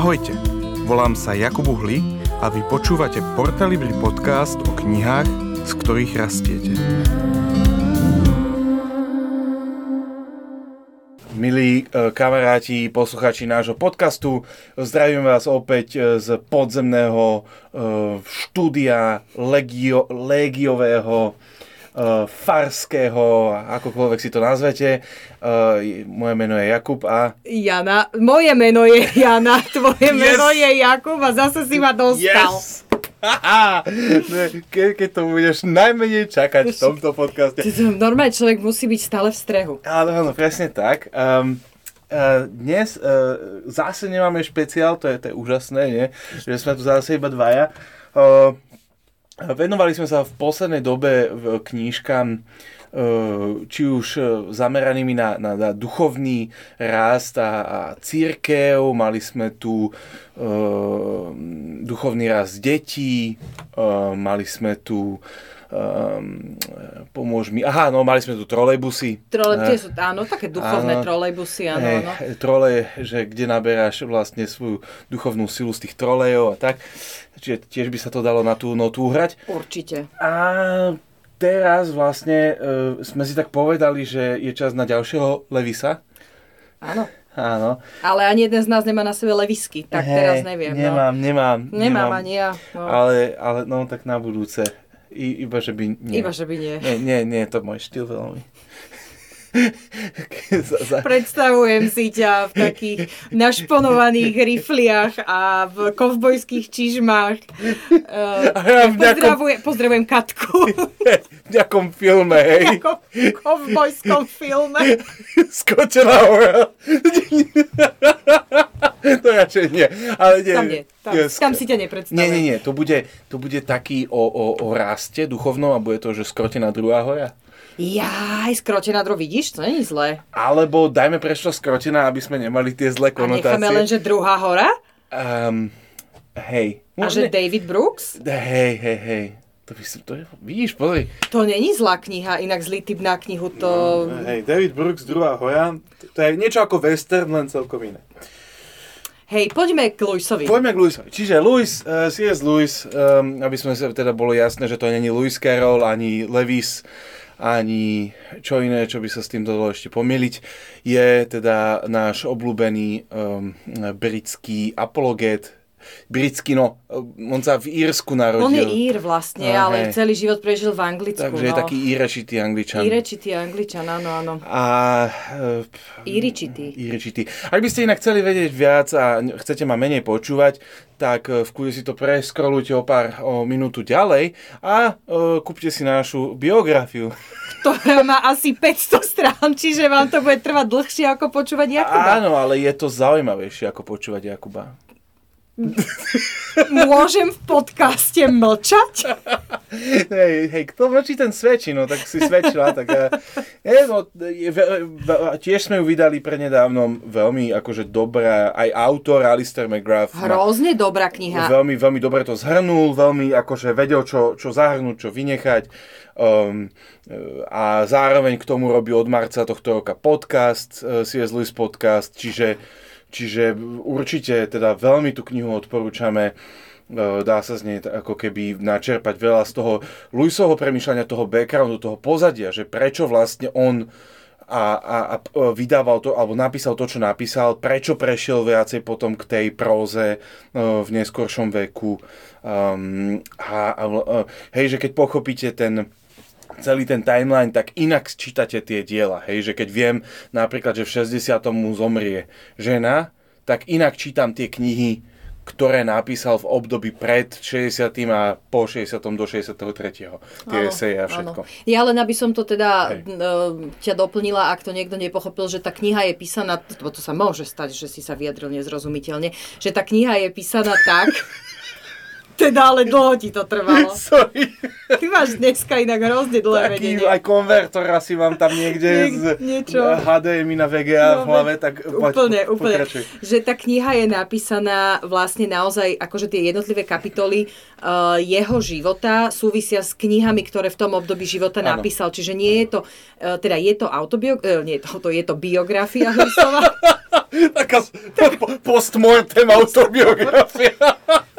Ahojte, volám sa Jakub Uhli a vy počúvate Portalibri podcast o knihách, z ktorých rastiete. Milí e, kamaráti, poslucháči nášho podcastu, zdravím vás opäť e, z podzemného e, štúdia legio, legiového farského, akokoľvek si to nazvete. Moje meno je Jakub a... Jana. Moje meno je Jana, tvoje yes. meno je Jakub a zase si ma dostal. Yes. Ke, keď to budeš najmenej čakať v tomto podcaste. Normálne človek musí byť stále v strehu. Áno, áno, presne tak. Um, Uh, dnes uh, zase nemáme špeciál, to je, to je úžasné, nie? že sme tu zase iba dvaja. Uh, venovali sme sa v poslednej dobe v knížkam či už zameranými na, na, na duchovný rast a, a církev, mali sme tu uh, duchovný rast detí, uh, mali sme tu um, pomôž mi, aha, no mali sme tu trolejbusy. Trole, tie sú, áno, také duchovné áno, trolejbusy, áno, áno. Trole, že kde naberáš vlastne svoju duchovnú silu z tých trolejov a tak. Čiže tiež by sa to dalo na tú notu hrať. Určite. A teraz vlastne uh, sme si tak povedali, že je čas na ďalšieho Levisa. Áno. Áno. Ale ani jeden z nás nemá na sebe levisky, tak hey, teraz neviem. No. Nemám, no. nemám. Nemám, nemám ani ja. No. Ale, ale no tak na budúce. I, iba, že by nie. Iba, že by nie. Nie, nie, nie, to môj štýl veľmi. Predstavujem si ťa v takých našponovaných rifliach a v kovbojských čižmách. Uh, pozdravujem, pozdravujem Katku. v nejakom filme, hej. V nejakom kovbojskom filme. Skočená hora. to radšej nie. Ale nie. Tam nie. Tam, yes. tam si ťa nepredstavujem. Nie, nie, nie. To bude, to bude taký o, o, o raste duchovnom a bude to, že skrotená druhá hora. Jaj, skrotená dro, vidíš, to není zlé. Alebo dajme prečo skrotená, aby sme nemali tie zlé konotácie. A necháme len, že druhá hora? Um, hej. A že David Brooks? Hej, hej, hej. To, by, to je, vidíš, pozri. To není zlá kniha, inak zlý typ na knihu to... No, hej, David Brooks, druhá hora, to je niečo ako western, len celkom iné. Hej, poďme k Lewisovi. Poďme k Lewisovi. Čiže Lewis, uh, C.S. Lewis, um, aby sme sa teda bolo jasné, že to není Lewis Carroll ani Lewis, ani čo iné, čo by sa s tým dalo ešte pomýliť, je teda náš obľúbený um, britský apologet, britský, no, on sa v Írsku narodil. On je Ír vlastne, no, ale hej. celý život prežil v Anglicku. Takže no. je taký írečitý angličan. Írečitý angličan, áno, áno. A... Uh, Íričitý. Íričitý. Ak by ste inak chceli vedieť viac a chcete ma menej počúvať, tak e, v kľude si to preskrolujte o pár o minútu ďalej a uh, kúpte si našu biografiu. Ktorá má asi 500 strán, čiže vám to bude trvať dlhšie ako počúvať Jakuba. Áno, ale je to zaujímavejšie ako počúvať Jakuba. Môžem v podcaste mlčať? Hej, hej, kto mlčí, ten svedčí, no tak si svedčila. Tak, je, no, je, tiež sme ju vydali prednedávnom veľmi akože dobrá, aj autor Alistair McGrath. Hrozne dobrá kniha. Veľmi, veľmi dobre to zhrnul, veľmi akože vedel, čo, čo zahrnúť, čo vynechať. Um, a zároveň k tomu robí od marca tohto roka podcast, uh, C.S. Lewis podcast, čiže Čiže určite teda veľmi tú knihu odporúčame. E, dá sa z nej ako keby načerpať veľa z toho Luisovho premýšľania, toho backgroundu, toho pozadia, že prečo vlastne on a, a, a vydával to, alebo napísal to, čo napísal, prečo prešiel viacej potom k tej próze uh, v neskoršom veku. Um, a, a, hej, že keď pochopíte ten, celý ten timeline, tak inak čítate tie diela. Hej, že keď viem napríklad, že v 60. mu zomrie žena, tak inak čítam tie knihy, ktoré napísal v období pred 60. a po 60. do 63. Tie eseje a všetko. Áno. Ja len aby som to teda Hej. ťa doplnila, ak to niekto nepochopil, že tá kniha je písaná, to, to sa môže stať, že si sa vyjadril nezrozumiteľne, že tá kniha je písaná tak, Teda, ale dlho ti to trvalo. Sorry. Ty máš dneska inak hrozne dlhé Taký vedenie. aj konvertor asi mám tam niekde Niek, z niečo. HDMI na VGA no, v hlave, tak úplne, po, úplne. Pokračuj. Že tá kniha je napísaná vlastne naozaj, akože tie jednotlivé kapitoly uh, jeho života súvisia s knihami, ktoré v tom období života ano. napísal. Čiže nie je to, uh, teda je to autobiografia, uh, nie, to, to je to biografia Husova. tak taká postmortem autobiografia.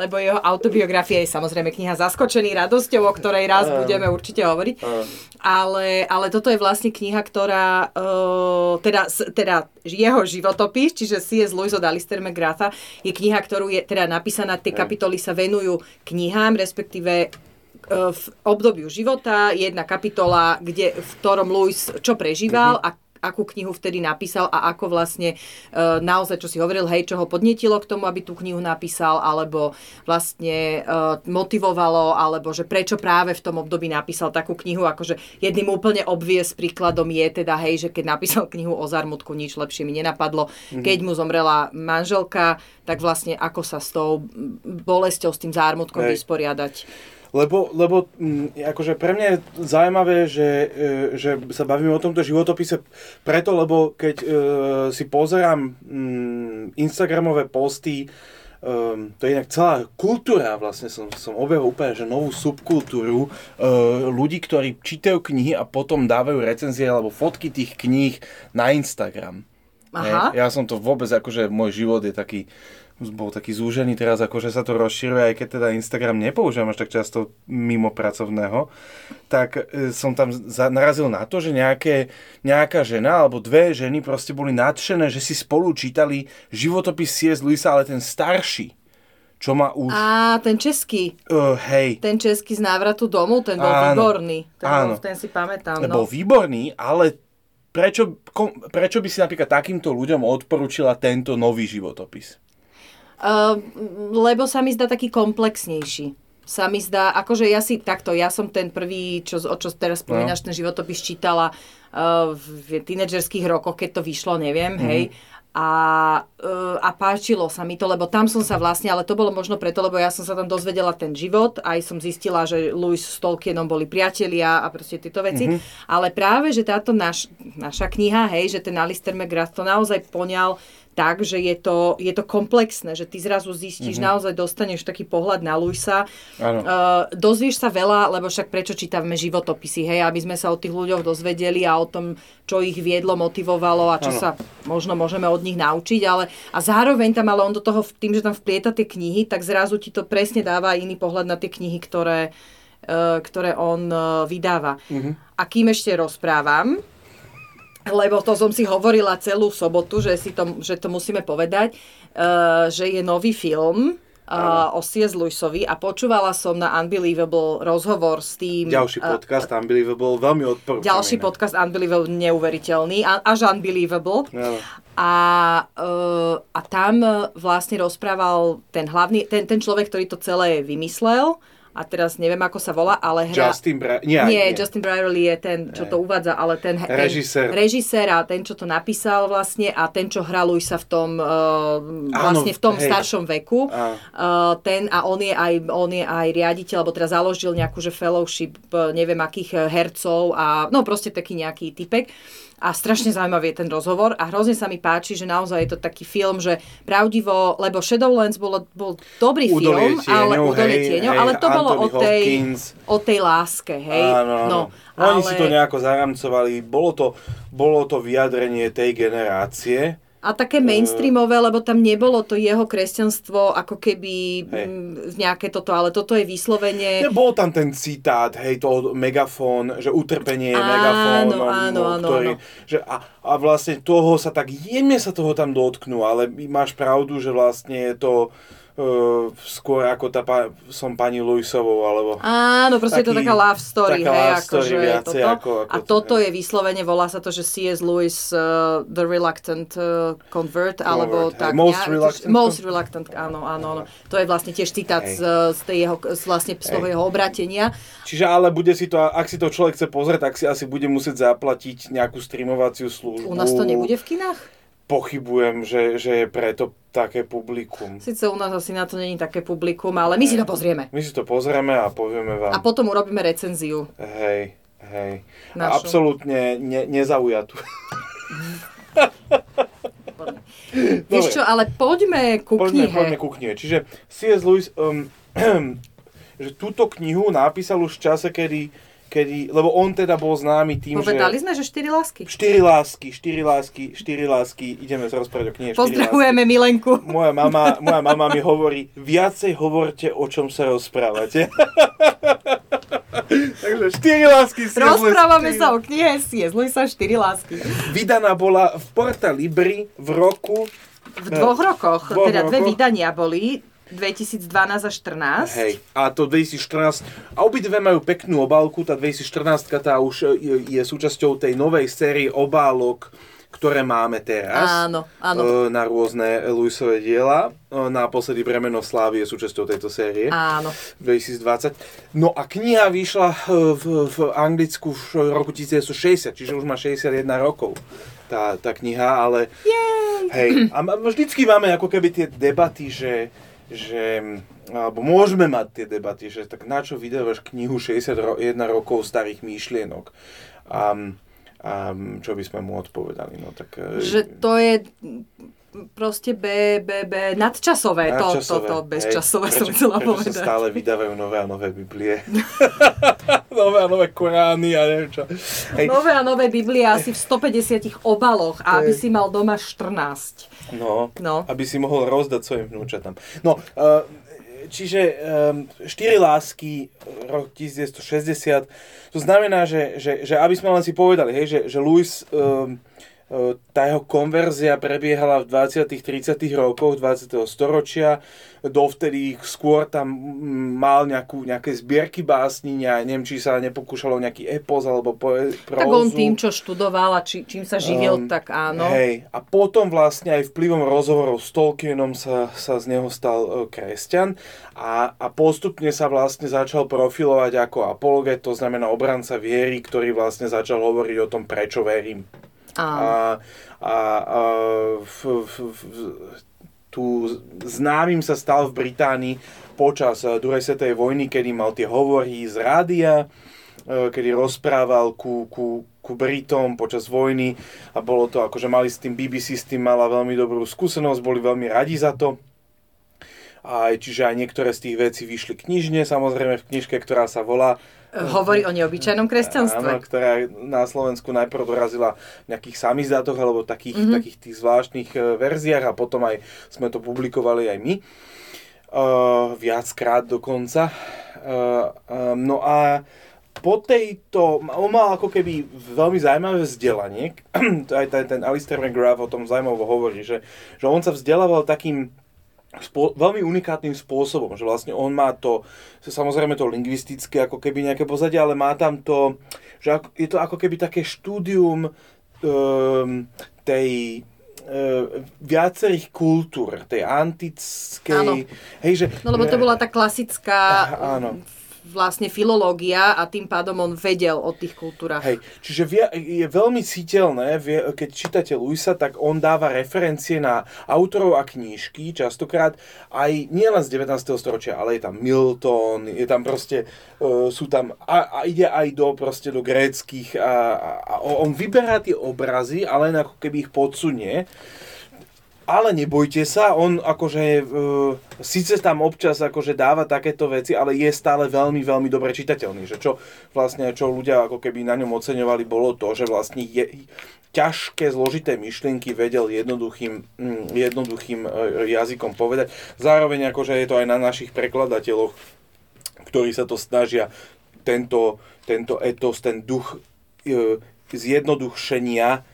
Lebo jeho autobiografia je samozrejme kniha Zaskočený radosťou, o ktorej raz uh, budeme určite hovoriť. Uh. Ale, ale toto je vlastne kniha, ktorá, uh, teda, teda jeho životopis, čiže C.S. Lewis od Alistair McGratha, je kniha, ktorú je teda napísaná, tie kapitoly sa venujú knihám, respektíve v obdobiu života, jedna kapitola, kde, v ktorom Lewis čo prežíval uh-huh. a akú knihu vtedy napísal a ako vlastne e, naozaj, čo si hovoril, hej, čo ho podnetilo k tomu, aby tú knihu napísal, alebo vlastne e, motivovalo, alebo že prečo práve v tom období napísal takú knihu, akože jedným úplne obvies príkladom je teda, hej, že keď napísal knihu o zarmutku, nič lepšie mi nenapadlo. Mm-hmm. Keď mu zomrela manželka, tak vlastne ako sa s tou bolesťou, s tým zármutkom vysporiadať. Lebo, lebo m, mm, akože pre mňa je zaujímavé, že, e, že sa bavíme o tomto životopise preto, lebo keď e, si pozerám m, mm, Instagramové posty, Um, to je inak celá kultúra, vlastne som, som objavil úplne, že novú subkultúru uh, ľudí, ktorí čítajú knihy a potom dávajú recenzie alebo fotky tých kníh na Instagram. Aha. Ja som to vôbec, akože môj život je taký bol taký zúžený teraz, akože sa to rozširuje, aj keď teda Instagram nepoužívam až tak často mimo pracovného, tak e, som tam narazil na to, že nejaké, nejaká žena alebo dve ženy proste boli nadšené, že si spolu čítali životopis C.S. Lewisa, ale ten starší čo má už... Á, ten český. Uh, hej. Ten český z návratu domu, ten bol áno, výborný. Ten, áno. Bol, ten si pamätám. Ten no. bol výborný, ale prečo, kom, prečo by si napríklad takýmto ľuďom odporúčila tento nový životopis? Ehm, lebo sa mi zdá taký komplexnejší. Sa mi zdá, akože ja si takto, ja som ten prvý, čo, o čo teraz spomínaš, no. ten životopis čítala uh, v tínedžerských rokoch, keď to vyšlo, neviem, mm. hej. A, uh, a páčilo sa mi to, lebo tam som sa vlastne, ale to bolo možno preto, lebo ja som sa tam dozvedela ten život, aj som zistila, že Louis s Tolkienom boli priatelia a proste tieto veci. Mm-hmm. Ale práve, že táto naš, naša kniha, hej, že ten Alistair McGrath to naozaj poňal tak, že je to, je to komplexné, že ty zrazu zistíš, mm-hmm. naozaj dostaneš taký pohľad na Luisa. Uh, dozvieš sa veľa, lebo však prečo čítame životopisy, hej, aby sme sa o tých ľuďoch dozvedeli a o tom, čo ich viedlo, motivovalo a čo ano. sa možno môžeme od nich naučiť, ale a zároveň tam, ale on do toho, tým, že tam vplieta tie knihy, tak zrazu ti to presne dáva iný pohľad na tie knihy, ktoré, uh, ktoré on uh, vydáva. Mm-hmm. A kým ešte rozprávam, lebo to som si hovorila celú sobotu, že, si to, že to musíme povedať, uh, že je nový film uh, o C.S. Lewisovi a počúvala som na Unbelievable rozhovor s tým... Ďalší podcast uh, Unbelievable, veľmi odporúčam. Ďalší podcast Unbelievable, neuveriteľný, až Unbelievable. No. A, uh, a tam vlastne rozprával ten hlavný, ten, ten človek, ktorý to celé vymyslel, a teraz neviem, ako sa volá, ale hra... Justin Bra- nie, nie, nie, Justin Brierley je ten, čo nie. to uvádza, ale ten, ten režisér. režisér a ten, čo to napísal vlastne a ten, čo hral sa v tom, uh, vlastne v tom hej. staršom veku. Uh, ten a on je, aj, on je aj riaditeľ, alebo teda založil nejakú že fellowship, neviem akých hercov a no proste taký nejaký typek a strašne zaujímavý je ten rozhovor a hrozne sa mi páči, že naozaj je to taký film, že pravdivo, lebo Shadowlands bol, bol dobrý Udolie film, ale Udolie tieňou, ale to Anthony bolo o tej, o tej láske, hej. Áno, áno. No, Oni ale... si to nejako zaramcovali, bolo to, bolo to vyjadrenie tej generácie, a také mainstreamové, lebo tam nebolo to jeho kresťanstvo ako keby hey. nejaké toto, ale toto je vyslovene... Nebol tam ten citát, hej, to megafón, že utrpenie je megafón. Áno, áno, áno. Ktorý, áno. Že, a, a vlastne toho sa tak jemne sa toho tam dotknú, ale máš pravdu, že vlastne je to uh, skôr ako tá pa, som pani Luisovou, alebo... Áno, proste taký, je to taká love story, taká hej, love story akože toto. Ako, ako a toto je vyslovene, volá sa to, že C.S. Lewis uh, The Reluctant uh, Convert, convert alebo tak... Hey, most ja, Reluctant. Most Reluctant, áno, áno, áno. To je vlastne tiež citát hey. z, z, tej jeho, z, vlastne z toho hey. jeho obratenia. Čiže ale bude si to, ak si to človek chce pozrieť, tak si asi bude musieť zaplatiť nejakú streamovaciu službu. U nás to nebude v kinách? Pochybujem, že, že je preto také publikum. Sice u nás asi na to není také publikum, ale my si to pozrieme. My si to pozrieme a povieme vám. A potom urobíme recenziu. Hej, hej. A absolútne ne, nezaujatú. Vieš čo, ale poďme ku poďme, knihe. Poďme ku knihe. Čiže C.S. Lewis, um, že túto knihu napísal už v čase, kedy kedy, lebo on teda bol známy tým, Povedali že... sme, že štyri lásky. Štyri lásky, štyri lásky, štyri lásky, ideme sa rozprávať o knihe. Pozdravujeme Milenku. Moja mama, moja mama mi hovorí, viacej hovorte, o čom sa rozprávate. Takže štyri lásky si Rozprávame sa o knihe Siezluj sa štyri lásky. Vydaná bola v Porta Libri v roku... V dvoch rokoch, dvoch teda dve rokoch. vydania boli, 2012 a 14. Hej, a to 2014, a obidve majú peknú obálku, tá 2014 tá už je, je súčasťou tej novej série obálok, ktoré máme teraz. Áno, áno. e, Na rôzne Luisové diela. E, Naposledy Bremeno slávy je súčasťou tejto série. Áno. 2020. No a kniha vyšla e, v, v Anglicku v roku 1960, čiže už má 61 rokov tá, tá kniha, ale Jej. hej, a vždycky máme ako keby tie debaty, že, že alebo môžeme mať tie debaty, že tak na čo vydávaš knihu 61 rokov starých myšlienok. A, a čo by sme mu odpovedali? No, tak, Že to je proste B, B, B, nadčasové, to, to, Nadčasové, to, hej. bezčasové som Prečo- chcela prečo povedať. sa stále vydávajú nové a nové Biblie. nové a nové Korány a neviem čo. Hej, Nové a nové Biblie asi v 150 obaloch a aby Hej. si mal doma 14. no, No. aby si mohol rozdať svojim vnúčatám. No, uh, čiže um, štyri lásky, rok 1960, to znamená, že, že, že aby sme len si povedali, hej, že, že Louis um, tá jeho konverzia prebiehala v 20 30 rokoch 20. storočia. Dovtedy skôr tam mal nejakú, nejaké zbierky básni, ne, neviem, či sa nepokúšalo nejaký epos alebo poe, prózu. Tak on tým, čo študoval a či, čím sa živil, Um, tak áno. Hej, a potom vlastne aj vplyvom rozhovorov s Tolkienom sa, sa z neho stal e, kresťan a, a postupne sa vlastne začal profilovať ako apologet, to znamená obranca viery, ktorý vlastne začal hovoriť o tom, prečo verím. A, a, a v, v, v, tu známym sa stal v Británii počas eh, druhej svetovej vojny, kedy mal tie hovory z rádia, eh, kedy rozprával ku, ku, ku Britom počas vojny a bolo to ako, že mali s tým BBC, s tým mala veľmi dobrú skúsenosť, boli veľmi radi za to. A čiže aj niektoré z tých vecí vyšli knižne, samozrejme v knižke, ktorá sa volá Hovorí o neobyčajnom Áno, kresťanstve. ktorá na Slovensku najprv dorazila v nejakých samizdátoch alebo takých, Mhm. mm-hmm. takých tých zvláštnych e, verziách a potom aj sme to publikovali aj my. Uh, viackrát dokonca. Uh, um, no a po tejto, on mal ako keby veľmi zaujímavé vzdelanie, aj ten, ten Alistair McGrath o tom zaujímavo hovorí, že, že on sa vzdelával takým spo, veľmi unikátnym spôsobom, že vlastne on má to, samozrejme to lingvistické ako keby nejaké pozadie, ale má tam to, že ako, je to ako keby také štúdium um, tej uh, viacerých kultúr, tej antickej, Áno. hej, že... No lebo to bola tá klasická Áno. Vlastne filológia a tým pádom on vedel o tých kultúrach. Hej, čiže vie, je veľmi citeľné, vie, keď čítate Luisa, tak on dáva referencie na autorov a knížky, častokrát aj nielen z 19. storočia, ale je tam Milton, je tam proste, uh, sú tam, a, a ide aj do, proste do gréckých a, a, on vyberá tie obrazy, ale ako keby ich podsunie. Ale nebojte sa, on akože, e, síce tam občas akože dáva takéto veci, ale je stále veľmi, veľmi dobre čitateľný. Že čo vlastne, čo ľudia ako keby na ňom oceňovali, bolo to, že vlastne je, ťažké, zložité myšlienky vedel jednoduchým, mm, jednoduchým e, jazykom povedať. Zároveň akože je to aj na našich prekladateľoch, ktorí sa to snažia tento, tento etos, ten duch e, zjednodušenia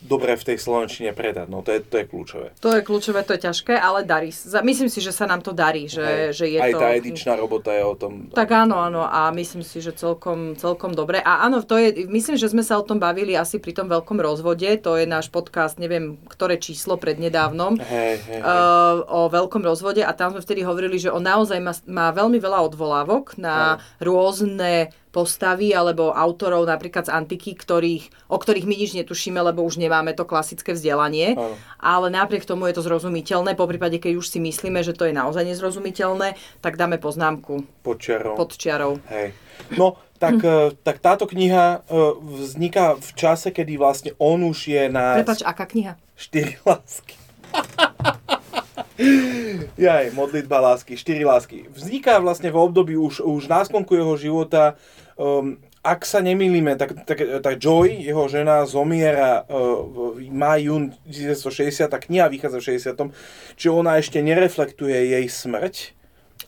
dobre v tej slovenčine predať. No to je, to je kľúčové. To je kľúčové, to je ťažké, ale darí. Myslím si, že sa nám to darí, že, Hej. že je Aj to... tá edičná robota je o tom. Tak áno, áno, a myslím si, že celkom, celkom dobre. A áno, to je, myslím, že sme sa o tom bavili asi pri tom veľkom rozvode, to je náš podcast, neviem, ktoré číslo prednedávnom, Hej, hej, hej. uh, o veľkom rozvode a tam sme vtedy hovorili, že on naozaj má, má veľmi veľa odvolávok na rôzne postavy alebo autorov napríklad z antiky, ktorých, o ktorých my nič netušíme, lebo už nemáme to klasické vzdelanie, Áno. ale napriek tomu je to zrozumiteľné. Po prípade, keď už si myslíme, že to je naozaj nezrozumiteľné, tak dáme poznámku Počiarov. pod čiarou. Hej. No, tak, hm. tak táto kniha e, vzniká v čase, kedy vlastne on už je na Prepač, aká kniha? štyri lásky. Jaj, modlitba lásky, štyri lásky. Vzniká vlastne v období už, už náskonku jeho života, um, ak sa nemýlime, tak, tak, tak Joy, jeho žena, zomiera uh, v máju 1960, tá kniha vychádza v 60. Čiže ona ešte nereflektuje jej smrť.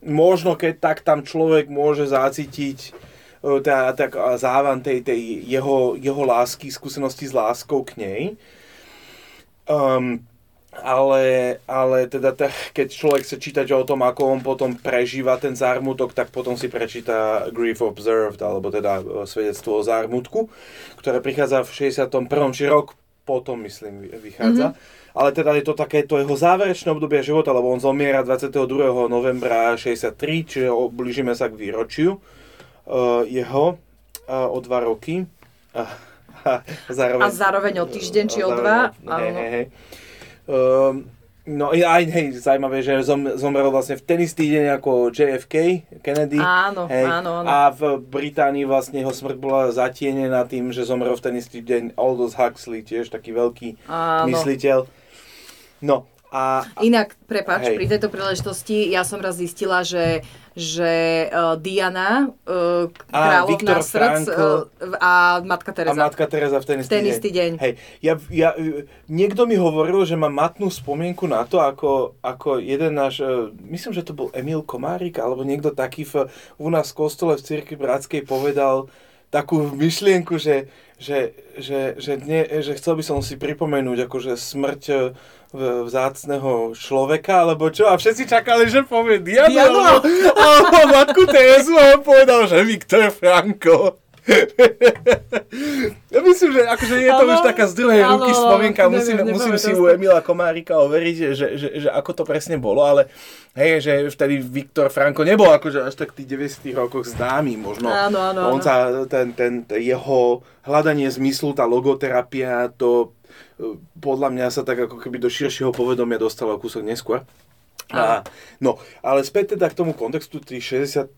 Možno keď tak tam človek môže zacítiť uh, tá, tak závan tej, tej jeho, jeho lásky, skúsenosti s láskou k nej. Um, ale, ale teda te, keď človek chce čítať o tom, ako on potom prežíva ten zármutok, tak potom si prečíta Grief Observed, alebo teda e, svedectvo o zármutku, ktoré prichádza v 61. či rok potom, myslím, vychádza. Mm-hmm. Ale teda je to také to jeho záverečné obdobie života, lebo on zomiera 22. novembra 63, čiže blížime sa k výročiu uh, jeho uh, o dva roky. Uh, a zároveň, a zároveň o týždeň či o dva. Hej, hej, hej. Um, no aj hej, zaujímavé, že zom, zomrel vlastne v ten istý deň ako JFK, Kennedy. Áno, hej, áno, áno. A v Británii vlastne jeho smrť bola zatienená tým, že zomrel v ten istý deň Aldous Huxley, tiež taký veľký áno. mysliteľ. No, a, Inak, prepač, hej. pri tejto príležitosti ja som raz zistila, že že uh, Diana, uh, kráľovná srdc uh, a Matka Teresa. A Matka Teresa v ten istý, ten istý deň. deň. Hej, ja, ja, niekto mi hovoril, že má matnú spomienku na to, ako, ako jeden náš, uh, myslím, že to bol Emil Komárik, alebo niekto taký v, u nás v kostole v Cirkvi Bratskej povedal takú myšlienku, že, že, že, že, dne, že chcel by som si pripomenúť akože smrť vzácného človeka, alebo čo? A všetci čakali, že povie Diana, alebo, matku Terezu a on povedal, že Viktor Franko. ja myslím, že akože je to ano, už taká z druhej ano, ruky spomienka, musím, neviem, musím si u Emila Komárika overiť, že, že, že, že ako to presne bolo, ale hej, že vtedy Viktor Franko nebol akože až tak v tých 90 rokoch známy, možno áno, áno, on sa, ten, ten, jeho hľadanie zmyslu, tá logoterapia, to podľa mňa sa tak ako keby do širšieho povedomia dostalo kúsok neskôr. A, no, ale späť teda k tomu kontextu, tý 60.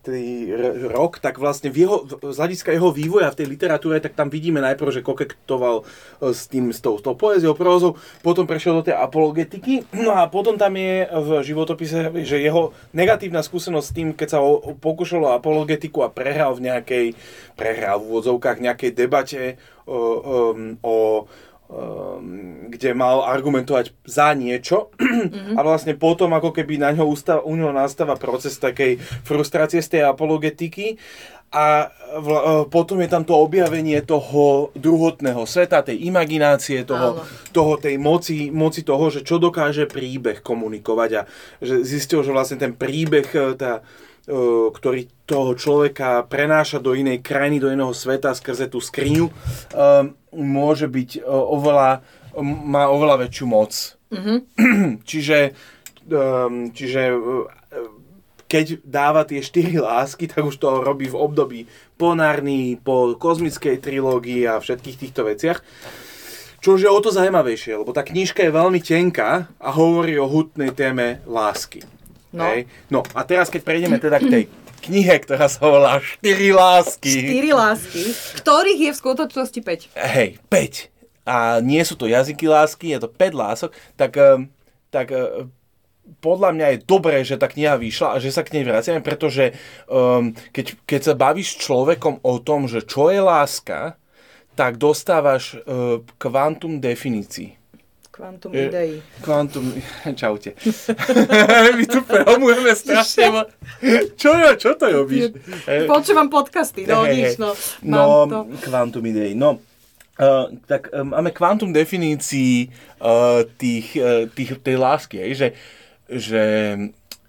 rok, tak vlastne v jeho, z hľadiska jeho vývoja v tej literatúre, tak tam vidíme najprv, že kokektoval e, s tým, s tou, tou poéziou, prózou, potom prešiel do tej apologetiky, no a potom tam je v životopise, že jeho negatívna skúsenosť s tým, keď sa o, pokúšalo apologetiku a prehral v nejakej, prehral v úvodzovkách nejakej debate o, o, o um, kde mal argumentovať za niečo mm-hmm. a vlastne potom ako keby na ňo ustav, u ňo nastáva proces takej frustrácie z tej apologetiky a vl- e, potom je tam to objavenie toho druhotného sveta, tej imaginácie, toho, toho tej moci, moci toho, že čo dokáže príbeh komunikovať a že zistil, že vlastne ten príbeh, e, tá, ktorý toho človeka prenáša do inej krajiny, do iného sveta skrze tú skriňu, môže byť oveľa, má oveľa väčšiu moc. Mm-hmm. čiže, čiže keď dáva tie štyri lásky, tak už to robí v období po Narnii, po kozmickej trilógii a všetkých týchto veciach. Čo už je o to zaujímavejšie, lebo tá knižka je veľmi tenká a hovorí o hutnej téme lásky. No. Hej? no a teraz keď prejdeme teda k tej knihe, ktorá sa volá Štyri lásky. Štyri lásky, ktorých je v skutočnosti 5. Hej, 5. A nie sú to jazyky lásky, je to 5 lások, tak, eh, tak eh, podľa mňa je dobré, že tá kniha vyšla a že sa k nej vraciame, pretože um, keď, keď sa bavíš s človekom o tom, že čo je láska, tak dostávaš uh, kvantum definícií. Kvantum ideí. Kvantum, čaute. My tu prehomujeme strašne. Čo, čo to robíš? Počúvam podcasty, no nič, no. No, kvantum ideí. No, Uh, tak um, máme kvantum definícií uh, tých, uh, tých, tej lásky, je, že, že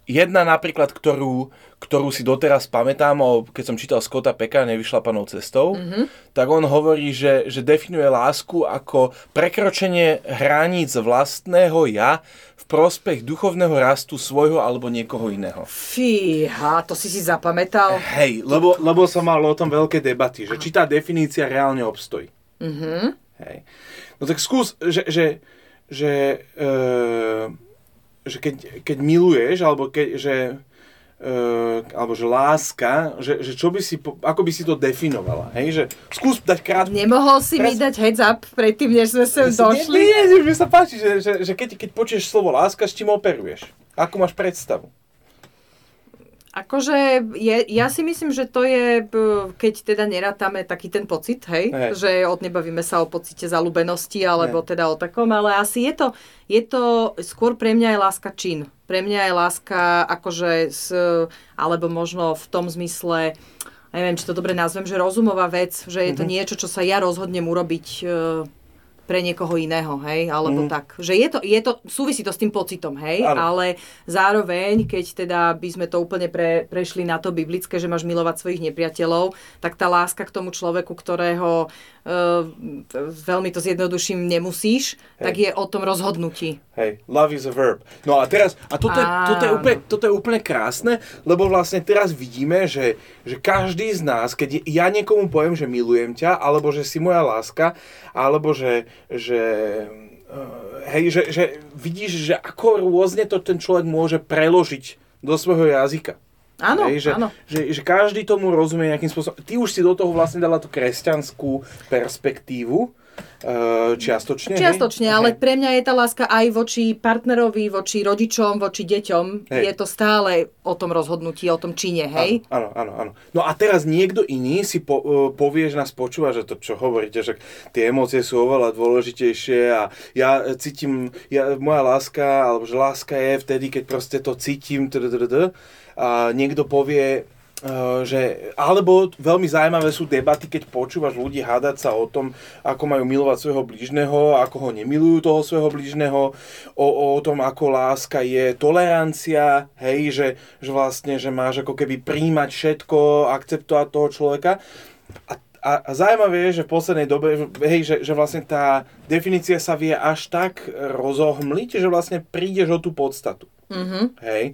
jedna napríklad, ktorú, ktorú si doteraz pamätám, keď som čítal Scotta Peka, Nevyšlapanou cestou, mm-hmm. tak on hovorí, že, že definuje lásku ako prekročenie hraníc vlastného ja v prospech duchovného rastu svojho alebo niekoho iného. Fíha, to si si zapamätal. Hej, lebo, lebo som mal o tom veľké debaty, že či tá definícia reálne obstojí. Mm-hmm. Hej. No tak skús, že, že, že, e, že keď, keď miluješ, alebo keď, že Uh, alebo že láska, že, že čo by si, ako by si to definovala, hej, že skús dať krát... Nemohol si Pres... mi dať heads up predtým, než sme sem došli? Nie, nie, mi sa páči, že, že, že keď, keď počuješ slovo láska, s čím operuješ? Ako máš predstavu? Akože je, ja si myslím, že to je, keď teda nerátame taký ten pocit, hej, Hej. že odnebavíme sa o pocite zalúbenosti, alebo Hej. teda o takom, ale asi je to, je to, skôr pre mňa je láska čin. Pre mňa je láska akože, s, alebo možno v tom zmysle, neviem, či to dobre nazvem, že rozumová vec, že je to Mhm. niečo, čo sa ja rozhodnem urobiť e, pre niekoho iného, hej, alebo Mhm. tak. Že je to, je to, súvisí to s tým pocitom, hej, Áno. ale zároveň, keď teda by sme to úplne pre, prešli na to biblické, že máš milovať svojich nepriateľov, tak tá láska k tomu človeku, ktorého veľmi to zjednoduším nemusíš, Hej. tak je o tom rozhodnutí. Hej, love is a verb. No a teraz, a toto je, toto je, úplne, toto je úplne krásne, lebo vlastne teraz vidíme, že, že každý z nás, keď ja niekomu poviem, že milujem ťa, alebo že si moja láska, alebo že, že eh, hej, že, že vidíš, že ako rôzne to ten človek môže preložiť do svojho jazyka. Áno, Hej, že, áno. Že, že každý tomu rozumie nejakým spôsobom. Ty už si do toho vlastne dala tú kresťanskú perspektívu, eh, čiastočne. hej? Čiastočne, ale pre mňa je tá láska aj voči partnerovi, voči rodičom, voči deťom. Hej. Je to stále o tom rozhodnutí, o tom čine, hej? Áno, áno, áno. No a teraz niekto iný si po, uh, povie, že nás počúva, že to čo hovoríte, že tie emócie sú oveľa dôležitejšie a ja cítim, ja, moja láska, alebo že láska je vtedy, keď proste to cítim, tdd, a niekto povie, uh, že, alebo veľmi zaujímavé sú debaty, keď počúvaš ľudí hádať sa o tom, ako majú milovať svojho blížneho, ako ho nemilujú toho svojho blížneho, o, o tom, ako láska je tolerancia, hej, že, že vlastne, že máš ako keby príjmať všetko, akceptovať toho človeka. A, a, a zaujímavé je, že v poslednej dobe, hej, že, že vlastne tá definícia sa vie až tak rozohmliť, že vlastne prídeš o tú podstatu. Mhm. Hej,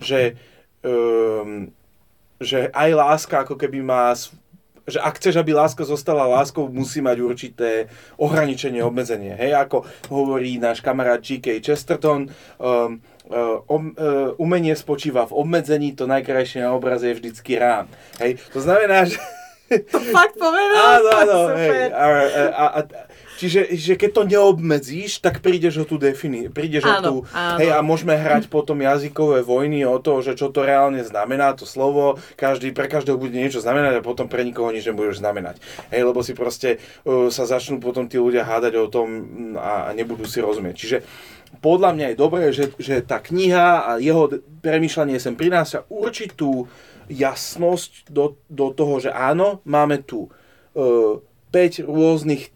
že, um, že aj láska ako keby má, že ak chceš, aby láska zostala láskou, musí mať určité ohraničenie, obmedzenie. Hej, ako hovorí náš kamarát G.K. Chesterton, um, um, umenie spočíva v obmedzení, to najkrajšie na obraze je vždycky rám. Hej, to znamená, že... To fakt povedal? Áno, áno, hej. A, a, a, a, čiže že keď to neobmedzíš, tak prídeš o tú defini- prídeš o Áno, tú, áno. hej, a môžeme hrať potom jazykové vojny o to, že čo to reálne znamená, to slovo, každý, pre každého bude niečo znamenať a potom pre nikoho nič nebudeš znamenať. Hej, lebo si proste uh, sa začnú potom tí ľudia hádať o tom a, a nebudú si rozumieť. Čiže podľa mňa je dobré, že, že tá kniha a jeho premýšľanie sem prináša určitú jasnosť do, do toho, že áno, máme tu uh, 5 rôznych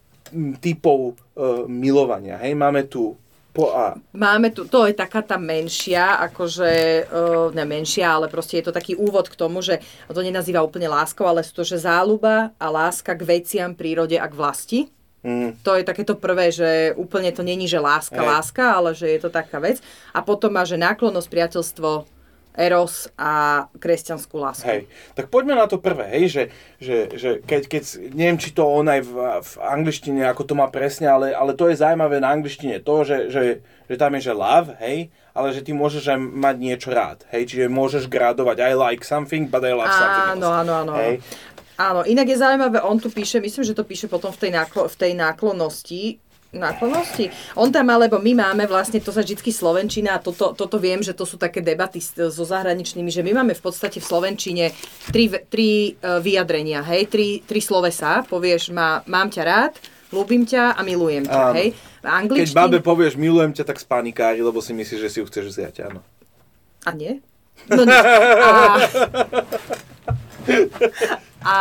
typov uh, milovania. Hej, máme tu po A. Máme tu, to je taká tá menšia, akože, uh, ne menšia, ale proste je to taký úvod k tomu, že to nenazýva úplne láskou, ale sú to, že záľuba a láska k veciam, prírode a k vlasti. Mm, To je takéto prvé, že úplne to není, že láska, Hej. láska, ale že je to taká vec. A potom má, že náklonnosť, priateľstvo, eros a kresťanskú lásku. hej. Tak poďme na to prvé, hej, že, že, že keď, keď, neviem, či to on aj v, v angličtine, ako to má presne, ale, ale to je zaujímavé na angličtine, to, že, že, že tam je, že love, hej, ale že ty môžeš aj mať niečo rád, hej, čiže môžeš gradovať I like something, but I love something else. Áno, áno, áno. Hej. Áno, inak je zaujímavé, on tu píše, myslím, že to píše potom v tej, náklo, v tej náklonnosti, náklonnosti. On tam, alebo my máme vlastne, to sa vždycky Slovenčina, a toto, toto viem, že to sú také debaty so zahraničnými, že my máme v podstate v Slovenčine tri, tri e, vyjadrenia, hej, tri, tri slovesa, povieš, má, mám ťa rád, ľúbim ťa a milujem ťa, Áno. hej. V Keď angličtine... babe povieš milujem ťa, tak spanikári, lebo si myslíš, že si ju chceš vziať, áno. A nie? No. A... a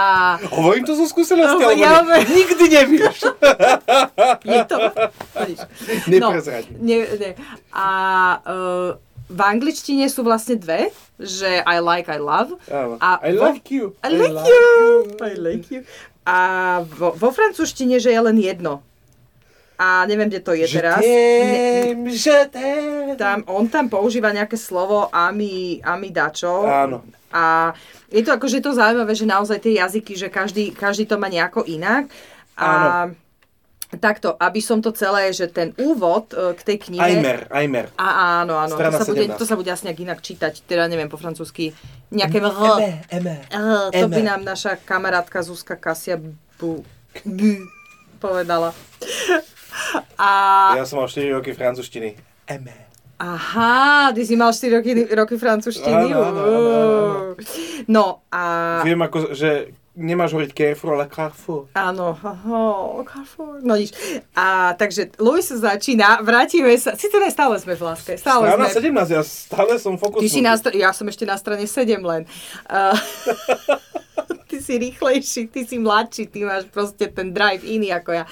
Hovorím to zo skúsenosti, No, ja ve- Nikdy nevieš. je to? No ne, ne. A uh, v angličtine sú vlastne dve, že I like, I love. Áno. A I vo- like you. I like you. I like you. A vo, vo francúzštine, že je len jedno. A neviem, kde to je Je teraz. Ne, t'aime, je t'aime. tam, on tam používa nejaké slovo ami, ami dačo. Áno. A je to akože to zaujímavé, že naozaj tie jazyky, že každý, každý to má nejako inak. A takto, aby som to celé, že ten úvod e, k tej knihe... Ajmer, Ajmer. A, áno, áno, to sa, bude, 17. to sa bude asi nejak inak čítať, teda neviem po francúzsky, nejaké to by nám naša kamarátka Zuzka Kasia bu, bu, povedala. A Ja som mal 4 roky francúzštiny. Eme. Aha, ty si mal 4 roky, roky francúzštiny. Áno, áno, áno, áno. No a... Viem ako, že nemáš hovoriť Carrefour, ale Carrefour. Áno, oh, Carrefour. No nič. A takže Louis sa začína, vrátime sa, si teda stále sme v láske, stále Strana sme. 17, ja stále som fokusnutý. Ty si na str- ja som ešte na strane 7 len. Uh, ty si rýchlejší, ty si mladší, ty máš proste ten drive iný ako ja.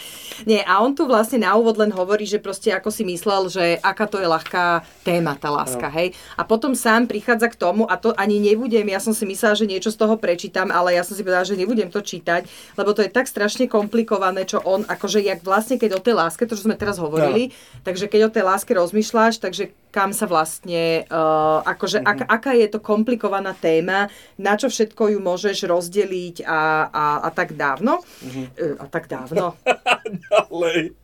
Nie, a on tu vlastne na úvod len hovorí, že proste ako si myslel, že aká to je ľahká téma, tá láska, No. hej. A potom sám prichádza k tomu, a to ani nebudem, ja som si myslela, že niečo z toho prečítam, ale ja som si povedala, že nebudem to čítať, lebo to je tak strašne komplikované, čo on, akože jak vlastne, keď o tej láske, to, čo sme teraz hovorili, takže keď o tej láske rozmýšľaš, takže kam sa vlastne, uh, akože Mhm. ak, aká je to komplikovaná téma, na čo všetko ju môžeš rozdeliť a, a, a tak dávno. Mhm. Uh, a tak dávno. Ďalej.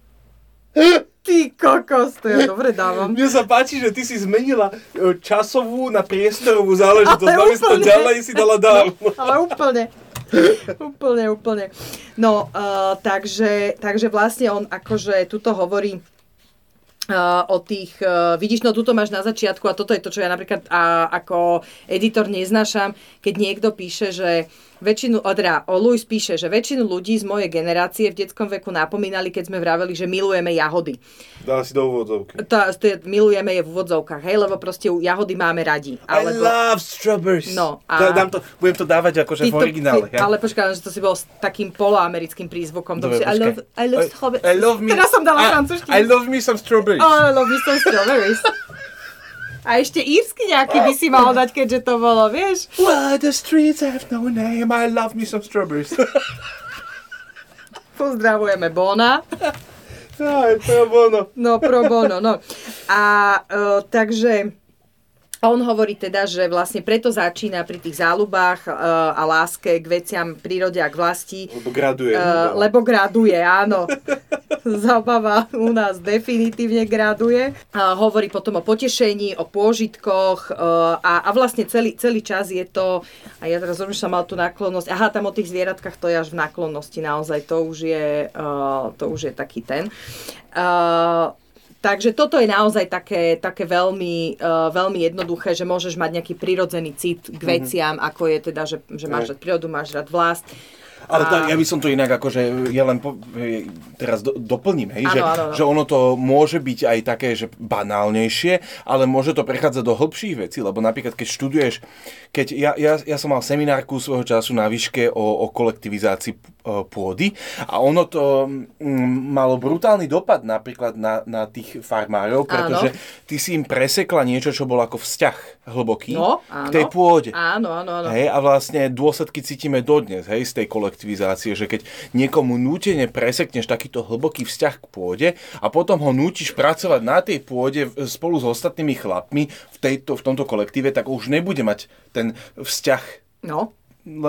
Ty kokos, to ja dobre dávam. Mne sa páči, že ty si zmenila e, časovú na priestorovú záležitosť. Namiesto úplne. ďalej si dala dávno. Ale úplne. úplne, úplne. No, uh, takže, takže vlastne on akože tuto hovorí uh, o tých, uh, vidíš, no tuto máš na začiatku a toto je to, čo ja napríklad a, ako editor neznášam, keď niekto píše, že väčšinu, teda o Louis píše, že väčšinu ľudí z mojej generácie v detskom veku napomínali, keď sme vraveli, že milujeme jahody. Dala si do úvodzovky. To, to je, milujeme je v úvodzovkách, hej, lebo proste jahody máme radi. I love strawberries. No, a... a- Dám to, budem to dávať akože v originále. ty, ale počkaj, že to si bol s takým poloamerickým prízvukom. Dobre, I love, I love strawberries. I love me. Teraz som dala I- francúzštinu. I love me some strawberries. Oh, I love me some strawberries. A ešte írsky nejaký by si mal dať, keďže to bolo, vieš? Well, the streets have no name. I love me some strawberries. Pozdravujeme Bona. Aj, pro bono. No, pro bono, no. A uh, takže on hovorí teda, že vlastne preto začína pri tých záľubách uh, a láske k veciam, prírode a k vlasti, Lebo graduje. Uh, lebo graduje, áno. Zabava u nás definitívne graduje. Uh, hovorí potom o potešení, o pôžitkoch uh, a, a vlastne celý, celý čas je to, a ja teraz rozmýšľam, mal tú náklonnosť, aha, tam o tých zvieratkách to je až v náklonnosti naozaj, to už je, uh, to už je taký ten. Uh, Takže toto je naozaj také, také veľmi, uh, veľmi jednoduché, že môžeš mať nejaký prirodzený cit k veciam, ako je teda, že, že máš rád prírodu, máš rád vlast. Ale tak, ja by som to inak akože, ja len po, teraz do, doplním, hej, Áno, že, áno, áno. že ono to môže byť aj také, že banálnejšie, ale môže to prechádzať do hĺbších vecí, lebo napríklad keď študuješ, keď ja, ja, ja som mal seminárku svojho času na výške o, o kolektivizácii e, pôdy a ono to mm, malo brutálny dopad napríklad na, na tých farmárov, pretože ty si im presekla niečo, čo bol ako vzťah hlboký No, k tej áno. pôde. Áno, áno, áno. Hej, a vlastne dôsledky cítime dodnes, hej, z tej kolektivizácie, že keď niekomu nútene presekneš takýto hlboký vzťah k pôde a potom ho nútiš pracovať na tej pôde spolu s ostatnými chlapmi v, tejto, v tomto kolektíve, tak už nebude mať ten vzťah No,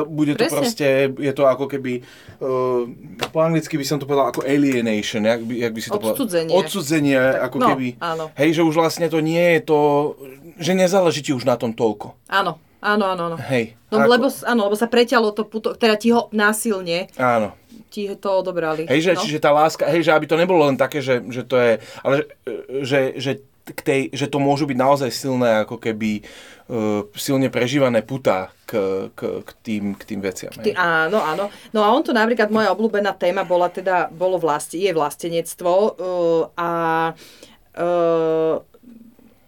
bude to Presne. proste, je to ako keby, uh, po anglicky by som to povedal ako alienation, jak by, jak by si to Odcudzenie. povedal? Odcudzenie, ako no, keby. áno. Hej, že už vlastne to nie je to, že nezáleží ti už na tom toľko. áno, áno, áno. áno. Hej. No, ako- lebo, áno, lebo sa preťalo to puto, teda ti ho násilne, Áno. ti to odobrali. Hej, že, no. čiže tá láska, hej, že aby to nebolo len také, že, že to je, ale že, že, že, k tej, že to môžu byť naozaj silné, ako keby uh, silne prežívané putá k, k, k, tým, k tým veciam. Ty, áno, áno. No a on to napríklad, moja obľúbená téma bola teda, bolo vlasti, je vlastenectvo uh, a uh,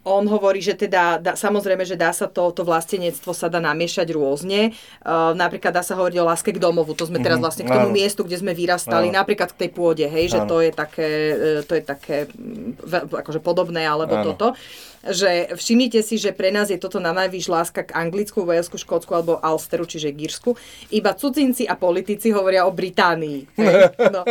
on hovorí, že teda, dá, samozrejme, že dá sa to, to vlastenectvo sa dá namiešať rôzne. Uh, napríklad dá sa hovoriť o láske k domovu, to sme teraz vlastne k tomu Mhm. Áno. miestu, kde sme vyrastali, Áno. napríklad k tej pôde, hej, že Áno. to je také, e, to je také mm, akože podobné, alebo Áno. toto. Že všimnite si, že pre nás je toto na najvyš láska k Anglicku, Walesku, Škótsku alebo Ulsteru, čiže Gírsku. Iba cudzinci a politici hovoria o Británii. Hej. No.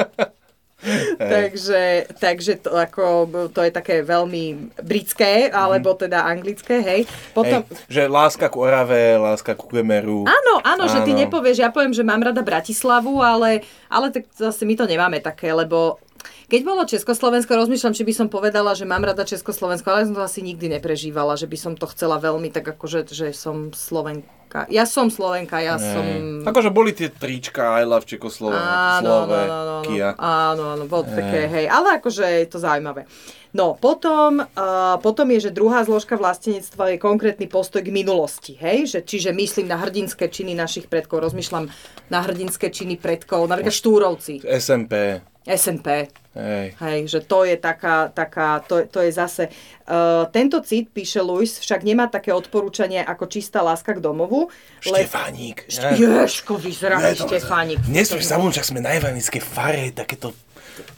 Takže, takže to, ako, to je také veľmi britské, alebo teda anglické, hej. Potom, Hej, že láska k Orave, láska ku Kemeru. Áno, áno, že ty Áno. nepovieš, ja poviem, že mám rada Bratislavu, ale, ale tak zase my to nemáme také, lebo Keď bolo Československo, rozmýšľam, či by som povedala, že mám rada Československo, ale som to asi nikdy neprežívala, že by som to chcela veľmi tak akože, že som Slovenka. Ja som Slovenka, ja Ne. som... Akože boli tie trička I love Čekoslovenkia. Áno, áno, áno, áno, áno, áno, bolo také, hej, ale akože je to zaujímavé. No, potom, uh, potom je, že druhá zložka vlastenectva je konkrétny postoj k minulosti, hej, že, čiže myslím na hrdinské činy našich predkov, rozmýšľam na hrdinské činy predkov, napríklad Štúrovci, SMP. SNP, Hej. Hej, že to je taká, taká to, to je zase... Uh, tento cit, píše Luis, však nemá také odporúčanie ako čistá láska k domovu. Le... Štefánik. Ješko, vyzerá Ne, Štefánik. Dnes už zabudnúť, že sme na evangelickej fare, takéto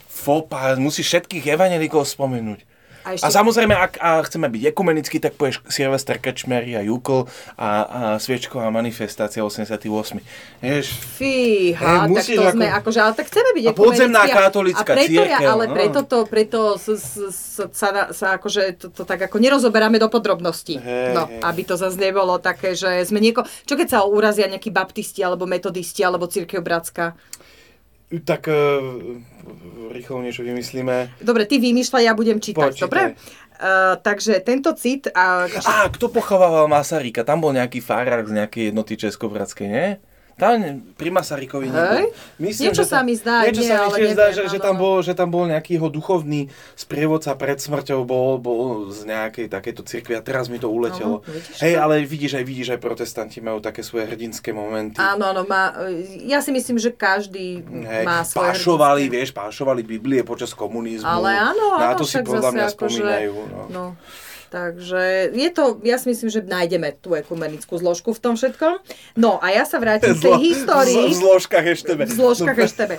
fopa, musíš všetkých evangelikov spomenúť. A A, ešte- samozrejme, ak a chceme byť ekumenický, tak povieš Silvester Krčmery a Jukl a, a Sviečková manifestácia 88. Vieš, Fíha, Hej, tak to ako- sme, akože, ale tak chceme byť A podzemná ekumenickí katolícka a preto ja, cirkev, Ale no. preto to, preto s, s, sa, sa akože to, to tak ako nerozoberáme do podrobností. Hej, no, hej. aby to zase nebolo také, že sme nieko... Čo keď sa urazia nejakí baptisti, alebo metodisti, alebo církev bratská? Tak uh, rýchlo niečo vymyslíme. Dobre, ty vymýšľaj, ja budem čítať, Počítaj. dobre? Uh, takže tento cit... A, Á, kto pochovával Masaryka? Tam bol nejaký farák z nejakej jednoty Českobratskej, nie? Tam pri Masarykovi Hej? nebol. Niečo sa mi zdá, niečo nie, sa mi tiež zdá, že, že, tam bol, že tam bol nejaký jeho duchovný sprievodca pred smrťou, bol, bol z nejakej takéto cirkvi a teraz mi to uletelo. Áno, vidíš Hej, ale vidíš aj, vidíš aj protestanti majú také svoje hrdinské momenty. Áno, áno, má, ja si myslím, že každý Hej, má svoje pášovali, hrdinské. vieš, pášovali Biblie počas komunizmu. Ale áno, Na áno, to si podľa mňa akože- spomínajú. No. No, takže je to, ja si myslím, že nájdeme tú ekumenickú zložku v tom všetkom. No a ja sa vrátim k tej histórii. V, zložkách ešte. V zložkách eštebe.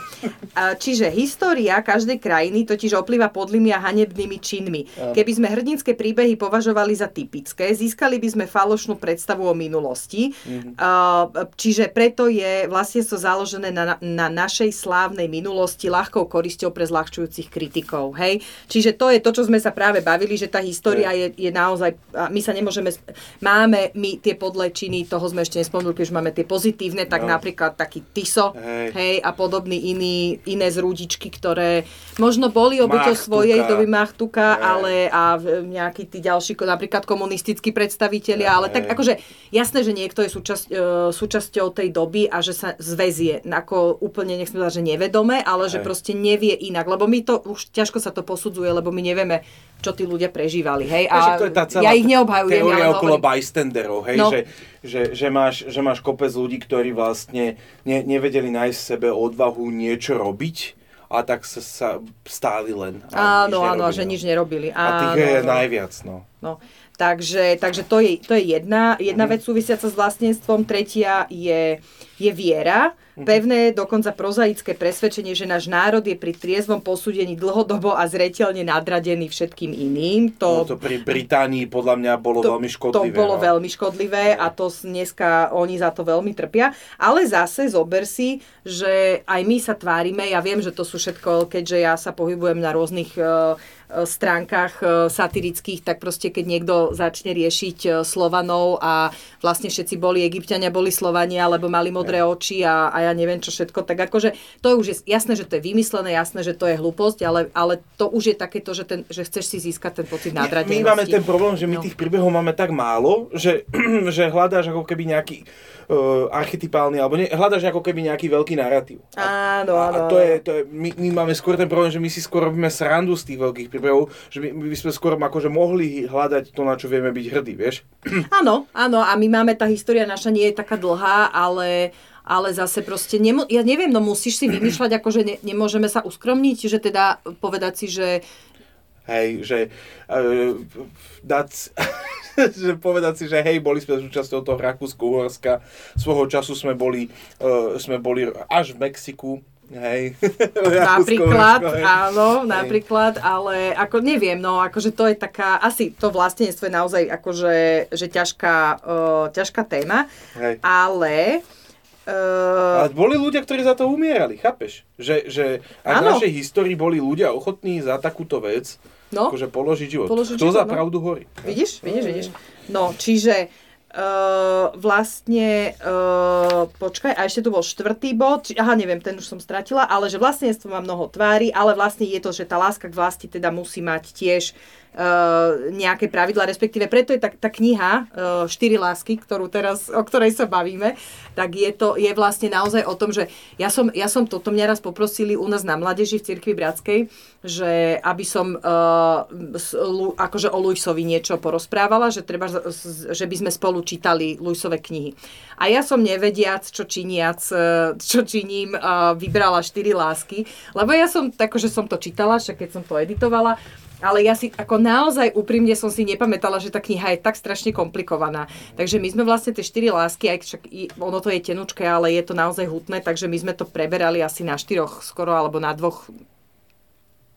Čiže história každej krajiny totiž oplýva podlými a hanebnými činmi. Keby sme hrdinské príbehy považovali za typické, získali by sme falošnú predstavu o minulosti. A, Čiže preto je vlastne to založené na, na našej slávnej minulosti ľahkou korisťou pre zľahčujúcich kritikov. Hej? Čiže to je to, čo sme sa práve bavili, že tá história je, je naozaj... My sa nemôžeme... Máme my tie podlé činy, toho sme ešte nespomenuli, už máme tie pozitívne, tak No. napríklad taký Tiso, Hej. hej, a podobný iný, iné zrúdičky, ktoré možno boli obyťou svojej doby Machtuka, Hej. ale a v- nejakí tí ďalší, napríklad komunistickí predstavitelia, ale tak Hej. akože jasné, že niekto je súčasť, e, súčasťou tej doby a že sa zväzie, ako úplne, nechcem povedať, že nevedome, ale že Hej. proste nevie inak, lebo my to, už ťažko sa to posudzuje, lebo my nevieme, čo tí ľudia prežívali, hej, a to je tá celá ja ich neobhajujem, teória ale okolo hovorím. bystanderov, hej, No. že, že, že, máš, že máš kopec ľudí, ktorí vlastne ne, nevedeli nájsť v sebe odvahu niečo robiť a tak sa, sa stáli len. a Áno, áno, že nerobili, nič no. nerobili. A tých je Áno, najviac, no. No, takže, takže to je, to je jedna, jedna Mhm. vec súvisiaca s vlastníctvom. Tretia je, je viera. Mhm. Pevné, dokonca prozaické presvedčenie, že náš národ je pri triezvom posúdení dlhodobo a zreteľne nadradený všetkým iným. To, To, no to pri Británii podľa mňa bolo to, veľmi to škodlivé. bolo no. veľmi škodlivé a to dneska oni za to veľmi trpia. Ale zase zober si, že aj my sa tvárime, ja viem, že to sú všetko, keďže ja sa pohybujem na rôznych e, stránkach e, satirických, tak proste keď niekto začne riešiť e, Slovanov a vlastne všetci boli Egyptiania, boli Slovania, alebo mali modré oči a, a ja neviem čo všetko, tak akože to už je jasné, že to je vymyslené, jasné, že to je hlúposť, ale, ale to už je takéto, že, ten, že chceš si získať ten pocit My nadradenosti. máme ten problém, že my No. tých príbehov máme tak málo, že, že hľadáš ako keby nejaký uh, archetypálny, alebo ne, hľadáš ako keby nejaký veľký narratív. Áno, áno. a to je, to je my, my máme skôr ten problém, že my si skôr robíme srandu z tých veľkých príbehov, že my, my sme skôr akože mohli hľadať to, na čo vieme byť hrdí, vieš? Áno, áno, a my máme, tá história naša nie je taká dlhá, ale, ale zase proste, nemo, ja neviem, no musíš si vymýšľať, akože ne, nemôžeme sa uskromniť, že teda povedať si, že Hej, že uh, dať, že povedať si, že hej, boli sme súčasťou toho Rakúsko-Uhorska, svojho času sme boli, uh, sme boli až v Mexiku, hej. napríklad, hej. áno, napríklad, ale ako neviem, no akože to je taká, asi to vlastenectvo je naozaj akože, že ťažká, uh, ťažká téma, Hej. ale... Uh, Ale boli ľudia, ktorí za to umierali, chápeš? Že, že aj v našej histórii boli ľudia ochotní za takúto vec No. akože položiť život. Položiť Kto život, za no. pravdu horí? Vidíš, vidíš, vidíš. No, čiže Vlastne, uh, počkaj, a ešte tu bol štvrtý bod, či, aha, neviem, ten už som stratila, ale že vlastníctvo má mnoho tvári, ale vlastne je to, že tá láska k vlasti teda musí mať tiež Uh, nejaké pravidla, respektíve preto je tá, tá kniha uh, Štyri lásky, ktorú teraz, o ktorej sa bavíme, tak je to je vlastne naozaj o tom, že ja som, ja som toto mňa raz poprosili u nás na mladeži v Cirkvi Bratskej, že aby som uh, akože o Luisovi niečo porozprávala, že, treba, že by sme spolu čítali Luisove knihy. A ja som nevediac, čo činiac, čo činím, uh, vybrala štyri lásky, lebo ja som, že som to čítala, však keď som to editovala, ale ja si ako naozaj úprimne som si nepamätala, že tá kniha je tak strašne komplikovaná. Takže my sme vlastne tie štyri lásky, aj však ono to je tenučké, ale je to naozaj hutné, takže my sme to preberali asi na štyroch skoro, alebo na dvoch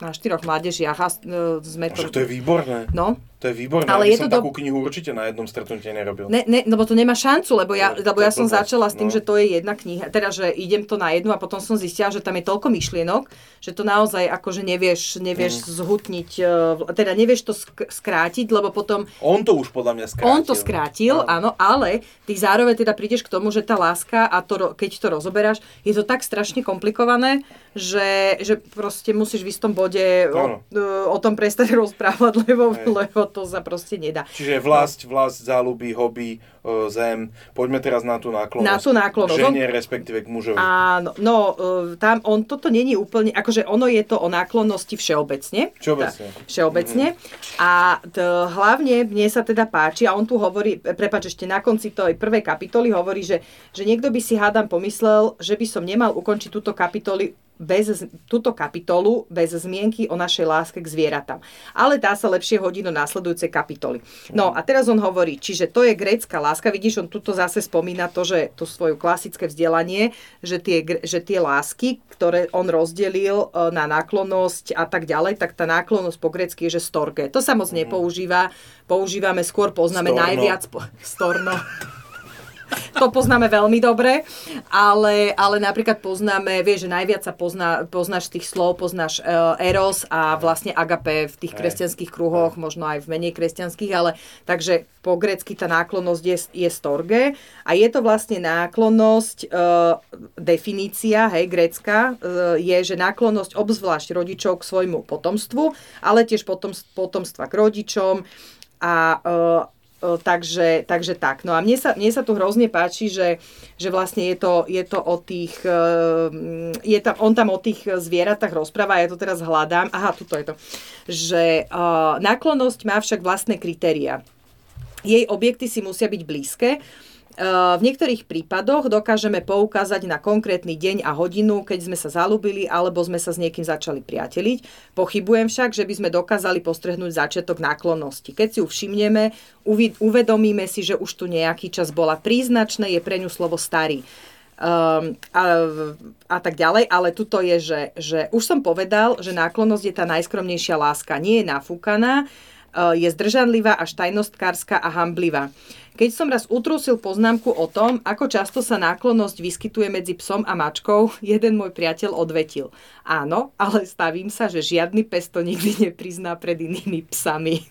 na štyroch mládežiach a e, sme to... to je výborné. No, to je výborné, ale je som to takú do... knihu určite na jednom stretnutí nerobil. Ne, ne, lebo to nemá šancu, lebo ja, no, lebo ja som začala s tým, no. že to je jedna kniha, teda, že idem to na jednu a potom som zistila, že tam je toľko myšlienok, že to naozaj akože nevieš, nevieš mm. zhutniť, e, teda nevieš to skrátiť, lebo potom... On to už podľa mňa skrátil. On to skrátil, no. áno, ale ty zároveň teda prídeš k tomu, že tá láska a to, keď to rozoberáš, je to tak strašne komplikované, že, že proste musíš v istom bode o, e, o tom prestať rozprávať, lebo, lebo to sa proste nedá. Čiže vlast, vlast, záľuby, hobby, e, zem. Poďme teraz na tú náklonnosť. Na tú náklonnosť. Žene, respektíve k mužovi. Áno, no, e, tam on, toto není úplne, akože ono je to o náklonnosti všeobecne. Všeobecne. Tá, všeobecne. Mm-hmm. A t, hlavne mne sa teda páči, a on tu hovorí, prepač, ešte na konci tej prvej kapitoly hovorí, že, že niekto by si hádam pomyslel, že by som nemal ukončiť túto kapitoly bez, túto kapitolu bez zmienky o našej láske k zvieratám. Ale dá sa lepšie hodí do následujúcej kapitoly. No a teraz on hovorí, čiže to je grécka láska, vidíš, on tuto zase spomína to, že to svoje klasické vzdelanie, že tie, že tie lásky, ktoré on rozdelil e, na náklonnosť a tak ďalej, tak tá náklonnosť po grecky je, že storge. To sa moc mhm. nepoužíva, používame skôr, poznáme storno. najviac... Po, storno to poznáme veľmi dobre, ale, ale napríklad poznáme, vieš, že najviac sa pozná, poznáš tých slov, poznáš uh, Eros a vlastne Agape v tých kresťanských kruhoch, možno aj v menej kresťanských, ale takže po grecky tá náklonnosť je, je storge. A je to vlastne náklonnosť, uh, definícia, hej, grecká, uh, je, že náklonnosť obzvlášť rodičov k svojmu potomstvu, ale tiež potom, potomstva k rodičom a uh, takže, takže tak. No a mne sa, mne sa tu hrozne páči, že, že vlastne je to, je to o tých, e, je tam, on tam o tých zvieratách rozpráva, ja to teraz hľadám. Aha, tuto je to. Že uh, náklonnosť má však vlastné kritéria. Jej objekty si musia byť blízke, v niektorých prípadoch dokážeme poukázať na konkrétny deň a hodinu, keď sme sa zalúbili alebo sme sa s niekým začali priateliť. Pochybujem však, že by sme dokázali postrehnúť začiatok náklonnosti. Keď si ju všimneme, uvedomíme si, že už tu nejaký čas bola príznačné, je pre ňu slovo starý. Um, a, a tak ďalej, ale tuto je, že, že už som povedal, že náklonnosť je tá najskromnejšia láska. Nie je nafúkaná, uh, je zdržanlivá až tajnostkárska a hamblivá. Keď som raz utrúsil poznámku o tom, ako často sa náklonnosť vyskytuje medzi psom a mačkou, jeden môj priateľ odvetil. Áno, ale stavím sa, že žiadny pes to nikdy neprizná pred inými psami.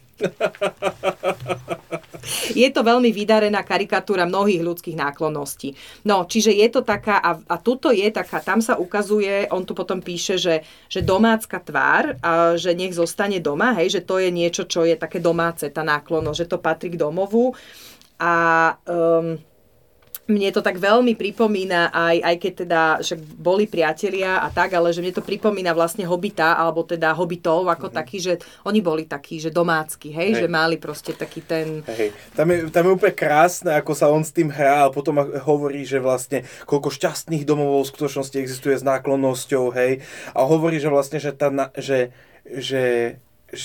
je to veľmi vydarená karikatúra mnohých ľudských náklonností. No, čiže je to taká, a, a tuto je taká, tam sa ukazuje, on tu potom píše, že, že domácka tvár, a že nech zostane doma, hej, že to je niečo, čo je také domáce, tá náklonnosť, že to patrí k domovu. A um, mne to tak veľmi pripomína, aj, aj keď teda však boli priatelia a tak, ale že mne to pripomína vlastne hobita, alebo teda hobitov ako mm-hmm. taký, že oni boli takí, že domácky, hej, hej. že mali proste taký ten... Hej. Tam, je, tam je úplne krásne, ako sa on s tým hrá a potom hovorí, že vlastne koľko šťastných domov v skutočnosti existuje s náklonnosťou, hej, a hovorí, že vlastne, že, tá, že, že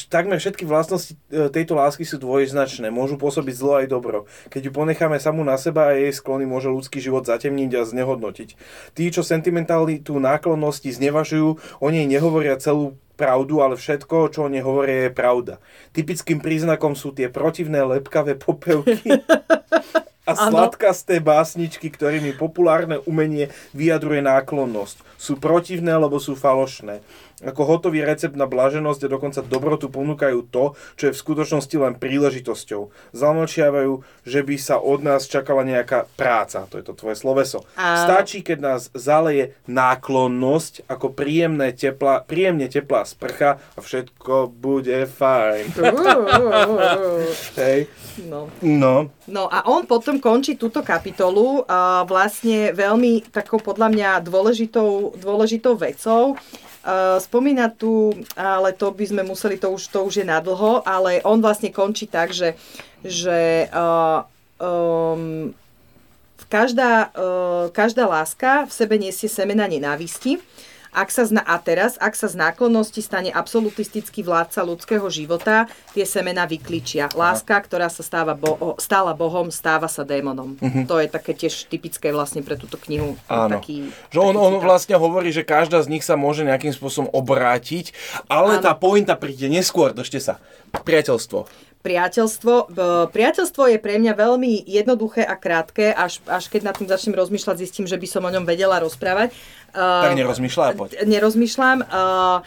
takmer všetky vlastnosti e, tejto lásky sú dvojznačné. Môžu pôsobiť zlo aj dobro. Keď ju ponecháme samú na seba a jej sklony môže ľudský život zatemniť a znehodnotiť. Tí, čo sentimentálni tú náklonnosti znevažujú, o nej nehovoria celú pravdu, ale všetko, čo o nej hovoria, je pravda. Typickým príznakom sú tie protivné lepkavé popevky a sladkasté básničky, ktorými populárne umenie vyjadruje náklonnosť. Sú protivné, lebo sú falošné. Ako hotový recept na blaženosť a dokonca dobrotu ponúkajú to, čo je v skutočnosti len príležitosťou. Zamlčiavajú, že by sa od nás čakala nejaká práca, to je to tvoje sloveso. A... Stačí, keď nás zaleje náklonnosť ako príjemné tepla, príjemne teplá sprcha a všetko bude fajn. Hej. No. no. No a on potom končí túto kapitolu uh, vlastne veľmi takou podľa mňa dôležitou, dôležitou vecou. Uh, spomína tu, ale to by sme museli, to už, to už je nadlho, ale on vlastne končí tak, že, že um, každá, uh, každá láska v sebe nesie semena nenávisti ak sa zna, a teraz, ak sa z náklonnosti stane absolutistický vládca ľudského života, tie semena vykličia. Láska, ktorá sa stáva bo- stála Bohom, stáva sa démonom. Uh-huh. To je také tiež typické vlastne pre túto knihu. Áno. Taký, že on, on vlastne hovorí, že každá z nich sa môže nejakým spôsobom obrátiť, ale Áno. tá pointa príde neskôr, držte sa. Priateľstvo priateľstvo. Priateľstvo je pre mňa veľmi jednoduché a krátke, až, až keď nad tým začnem rozmýšľať, zistím, že by som o ňom vedela rozprávať. Tak nerozmýšľaj, poď. Nerozmýšľam. Uh,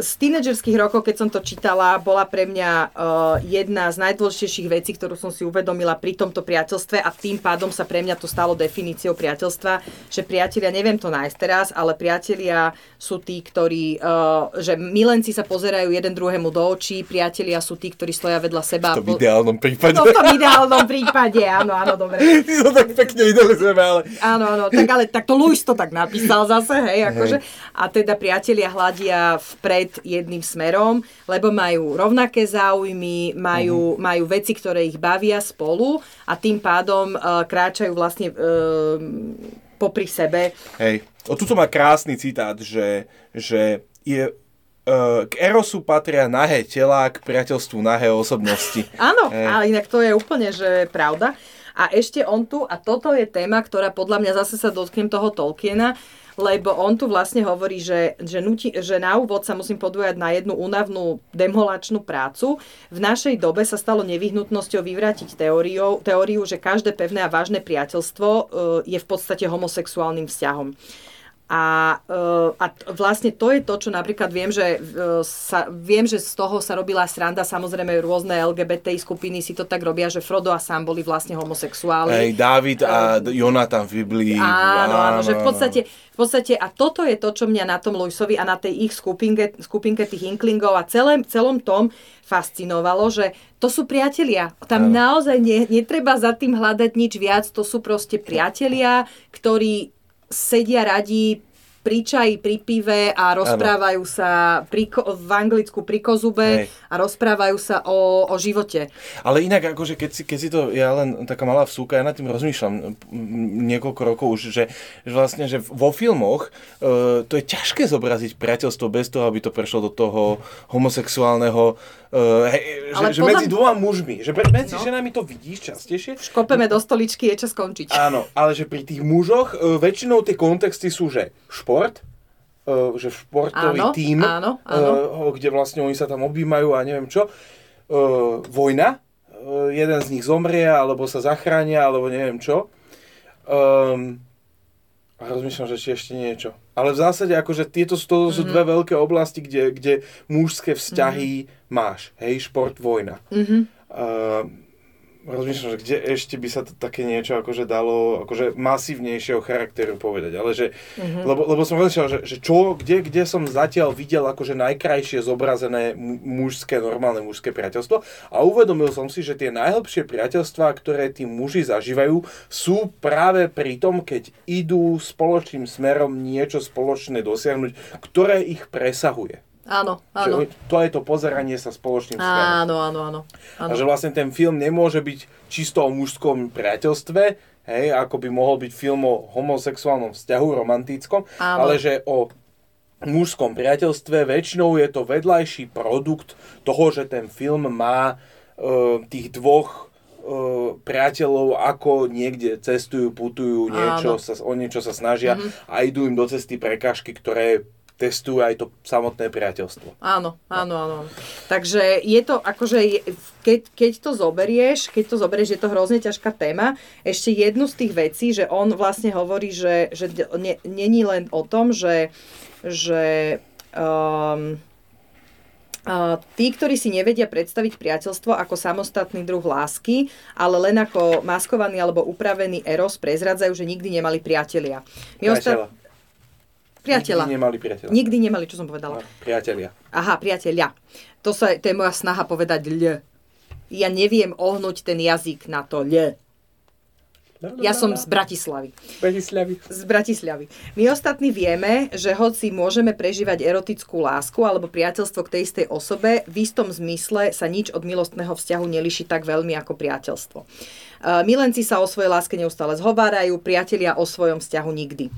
z tínedžerských rokov, keď som to čítala, bola pre mňa uh, jedna z najdôležitejších vecí, ktorú som si uvedomila pri tomto priateľstve a tým pádom sa pre mňa to stalo definíciou priateľstva, že priatelia, neviem to nájsť teraz, ale priatelia sú tí, ktorí, uh, že milenci sa pozerajú jeden druhému do očí, priatelia sú tí, ktorí stoja vedľa seba. V tom ideálnom prípade. No, v tom ideálnom prípade, áno, áno, dobre. Ty to tak pekne idealizujeme, ale... Áno, áno, tak ale tak to Luis to tak napísal zase, hej, akože. A teda priatelia hľadia vpred jedným smerom, lebo majú rovnaké záujmy, majú, uh-huh. majú veci, ktoré ich bavia spolu a tým pádom uh, kráčajú vlastne uh, popri sebe. Hej, o tuto má krásny citát, že, že je uh, k Erosu patria nahé tela, k priateľstvu nahé osobnosti. Áno, hey. ale inak to je úplne, že pravda. A ešte on tu, a toto je téma, ktorá podľa mňa zase sa dotknem toho Tolkiena, lebo on tu vlastne hovorí, že, že, nutí, že na úvod sa musím podujať na jednu únavnú demolačnú prácu. V našej dobe sa stalo nevyhnutnosťou vyvrátiť teóriu, teóriu že každé pevné a vážne priateľstvo e, je v podstate homosexuálnym vzťahom. A, eh, a vlastne to je to, čo napríklad viem, že, eh, sa, viem, že z toho sa robila sranda, samozrejme rôzne LGBT skupiny si to tak robia, že Frodo a Sam boli vlastne homosexuáli. Hej, David a uh, Jonathan v Biblii. Áno, áno, že v podstate, v podstate, a toto je to, čo mňa na tom Luisovi a na tej ich skupinke, skupinke tých inklingov a celém, celom tom fascinovalo, že to sú priatelia. Tam áno. naozaj ne, netreba za tým hľadať nič viac, to sú proste priatelia, ktorí sedia radi pri čaji, pri pive a rozprávajú ano. sa pri, v Anglicku pri kozube Hej. a rozprávajú sa o, o živote. Ale inak, akože keď si, keď si to, ja len taká malá vsúka, ja nad tým rozmýšľam niekoľko rokov už, že, že vlastne, že vo filmoch uh, to je ťažké zobraziť priateľstvo bez toho, aby to prešlo do toho homosexuálneho Uh, hej, že, že medzi dvoma mužmi, že medzi no. ženami to vidíš častejšie. Škopeme do stoličky, je čas skončiť. Áno, ale že pri tých mužoch uh, väčšinou tie kontexty sú, že šport, uh, že športový áno, tím, áno, áno. Uh, kde vlastne oni sa tam objímajú a neviem čo, uh, vojna, uh, jeden z nich zomrie, alebo sa zachránia, alebo neviem čo. Um, a rozmýšľam, že ešte niečo. Ale v zásade akože tieto sú, to sú mm-hmm. dve veľké oblasti, kde, kde mužské vzťahy mm-hmm. máš. Hej, šport, vojna. Mm-hmm. Uh, rozmýšľam, že kde ešte by sa to také niečo akože dalo akože masívnejšieho charakteru povedať, ale že, mm-hmm. lebo, lebo som rozmýšľal, že, že čo, kde, kde som zatiaľ videl akože najkrajšie zobrazené mužské, normálne mužské priateľstvo a uvedomil som si, že tie najlepšie priateľstvá, ktoré tí muži zažívajú, sú práve pri tom, keď idú spoločným smerom niečo spoločné dosiahnuť, ktoré ich presahuje. Áno, áno. Že to je to pozeranie sa spoločným smerom. Áno, áno, áno, áno. A že vlastne ten film nemôže byť čisto o mužskom priateľstve, hej, ako by mohol byť film o homosexuálnom vzťahu, romantickom, áno. ale že o mužskom priateľstve väčšinou je to vedľajší produkt toho, že ten film má uh, tých dvoch uh, priateľov, ako niekde cestujú, putujú, niečo sa, o niečo sa snažia mm-hmm. a idú im do cesty prekážky, ktoré testujú aj to samotné priateľstvo. Áno, áno, áno. Takže je to akože, keď, keď to zoberieš, keď to zoberieš, je to hrozne ťažká téma. Ešte jednu z tých vecí, že on vlastne hovorí, že, že není len o tom, že, že Um, Uh, tí, ktorí si nevedia predstaviť priateľstvo ako samostatný druh lásky, ale len ako maskovaný alebo upravený eros, prezradzajú, že nikdy nemali priatelia. My. Osta- Priateľa. Nikdy nemali priateľa. Nikdy nemali, čo som povedala? No, priatelia. Aha, priatelia. To, sa, to je moja snaha povedať ľ. Ja neviem ohnúť ten jazyk na to ľ. Ja som z Bratislavy. Bratislavy. Z Bratislavy. My ostatní vieme, že hoci môžeme prežívať erotickú lásku alebo priateľstvo k tej istej osobe, v istom zmysle sa nič od milostného vzťahu neliší tak veľmi ako priateľstvo. E, milenci sa o svojej láske neustále zhovárajú, priatelia o svojom vzťahu nikdy.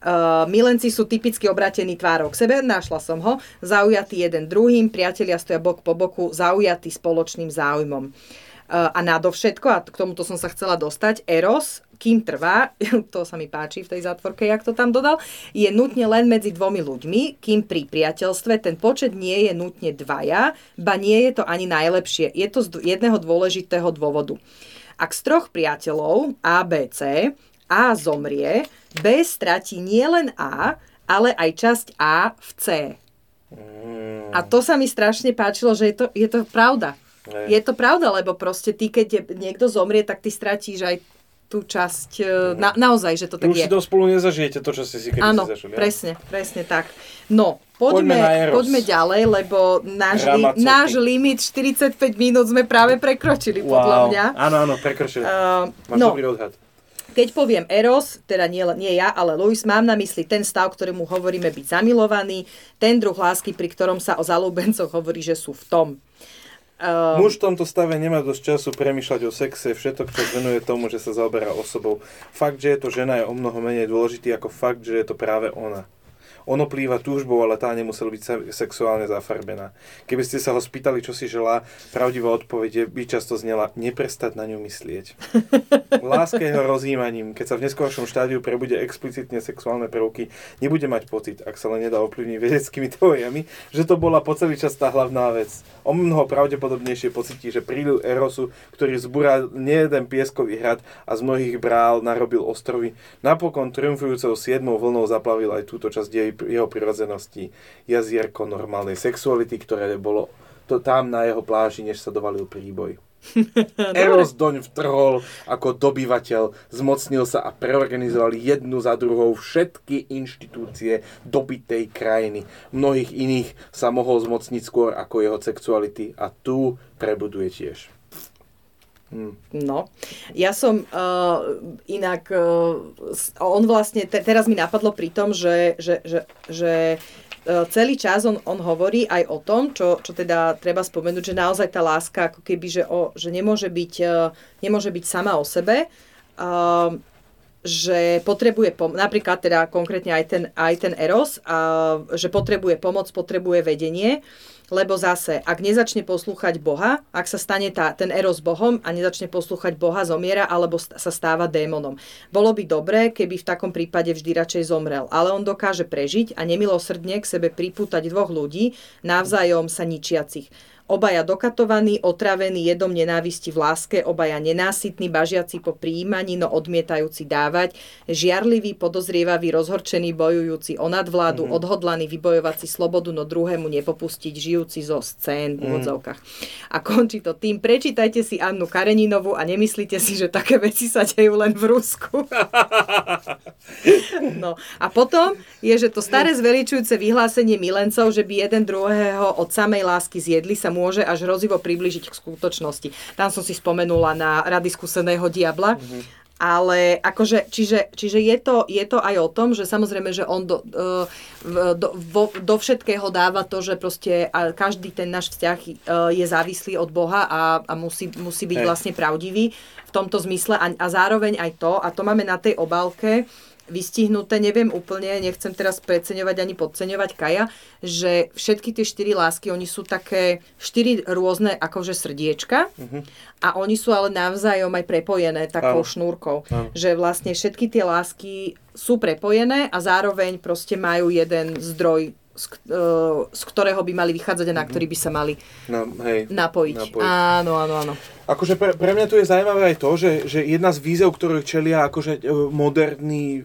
Uh, milenci sú typicky obrátení tvárou k sebe, našla som ho, zaujatí jeden druhým, priatelia stoja bok po boku, zaujatí spoločným záujmom. Uh, a nadovšetko, a k tomuto som sa chcela dostať, Eros, kým trvá, to sa mi páči v tej zátvorke, jak to tam dodal, je nutne len medzi dvomi ľuďmi, kým pri priateľstve ten počet nie je nutne dvaja, ba nie je to ani najlepšie. Je to z jedného dôležitého dôvodu. Ak z troch priateľov A, B, C a zomrie, B stratí nielen A, ale aj časť A v C. Mm. A to sa mi strašne páčilo, že je to, je to pravda. Je. je to pravda, lebo proste ty, keď niekto zomrie, tak ty stratíš aj tú časť, mm. na, naozaj, že to tak Už je. Už si to spolu nezažijete, to, čo ste si kedy Áno, zažili. presne, presne tak. No, poďme, poďme, poďme ďalej, lebo náš, li, náš limit 45 minút sme práve prekročili, wow. podľa mňa. Áno, áno, prekročili. Uh, Máš no, dobrý odhad. Keď poviem Eros, teda nie, nie ja, ale Louis, mám na mysli ten stav, ktorému hovoríme byť zamilovaný, ten druh lásky, pri ktorom sa o zalúbencoch hovorí, že sú v tom. Um, Muž v tomto stave nemá dosť času premýšľať o sexe, všetko čo venuje tomu, že sa zaoberá osobou. Fakt, že je to žena je o mnoho menej dôležitý ako fakt, že je to práve ona. Ono plýva túžbou, ale tá nemusela byť sexuálne zafarbená. Keby ste sa ho spýtali, čo si želá, pravdivá odpoveď by často znela neprestať na ňu myslieť. Láska jeho rozjímaním, keď sa v neskôršom štádiu prebude explicitne sexuálne prvky, nebude mať pocit, ak sa len nedá ovplyvniť vedeckými teóriami, že to bola po celý čas tá hlavná vec. O mnoho pravdepodobnejšie pocití, že príliv Erosu, ktorý zbúral nejeden pieskový hrad a z mnohých brál narobil ostrovy, napokon triumfujúcou siedmou vlnou zaplavil aj túto časť jej jeho prirodzenosti jazierko normálnej sexuality, ktoré bolo to tam na jeho pláži, než sa dovalil príboj. Eros doň vtrhol ako dobyvateľ, zmocnil sa a preorganizoval jednu za druhou všetky inštitúcie dobitej krajiny. Mnohých iných sa mohol zmocniť skôr ako jeho sexuality a tu prebuduje tiež. Hmm. No, ja som uh, inak, uh, on vlastne, te, teraz mi napadlo pri tom, že, že, že, že uh, celý čas on, on hovorí aj o tom, čo, čo teda treba spomenúť, že naozaj tá láska ako keby, že, o, že nemôže, byť, uh, nemôže byť sama o sebe, uh, že potrebuje, pom- napríklad teda konkrétne aj ten, aj ten Eros, uh, že potrebuje pomoc, potrebuje vedenie, lebo zase, ak nezačne poslúchať Boha, ak sa stane tá, ten Eros Bohom a nezačne poslúchať Boha, zomiera alebo sa stáva démonom. Bolo by dobré, keby v takom prípade vždy radšej zomrel, ale on dokáže prežiť a nemilosrdne k sebe pripútať dvoch ľudí, navzájom sa ničiacich. Obaja dokatovaní, otravení jedom nenávisti v láske, obaja nenásytní, bažiaci po príjmaní, no odmietajúci dávať, žiarlivý, podozrievaví, rozhorčený, bojujúci o nadvládu, mm-hmm. odhodlaný vybojovať si slobodu, no druhému nepopustiť, žijúci zo scén v mm. úvodzovkách. A končí to tým, prečítajte si Annu Kareninovú a nemyslíte si, že také veci sa dejú len v Rusku. no a potom je, že to staré zveličujúce vyhlásenie milencov, že by jeden druhého od samej lásky zjedli, sa mu môže až hrozivo približiť k skutočnosti. Tam som si spomenula na rady skúseného diabla. Mm-hmm. Ale akože, čiže, čiže je, to, je to aj o tom, že samozrejme, že on do, do, do, do všetkého dáva to, že proste každý ten náš vzťah e, je závislý od Boha a, a musí, musí byť vlastne pravdivý v tomto zmysle a, a zároveň aj to, a to máme na tej obálke, vystihnuté, neviem úplne, nechcem teraz preceňovať ani podceňovať Kaja, že všetky tie štyri lásky, oni sú také štyri rôzne akože srdiečka uh-huh. a oni sú ale navzájom aj prepojené takou uh šnúrkou. uh Že vlastne všetky tie lásky sú prepojené a zároveň proste majú jeden zdroj z, uh, z ktorého by mali vychádzať a na mhm. ktorý by sa mali no, hej, napojiť. napojiť. Áno, áno, áno. Akože pre, pre mňa tu je zaujímavé aj to, že, že jedna z vízev, ktorú čelia akože e, moderní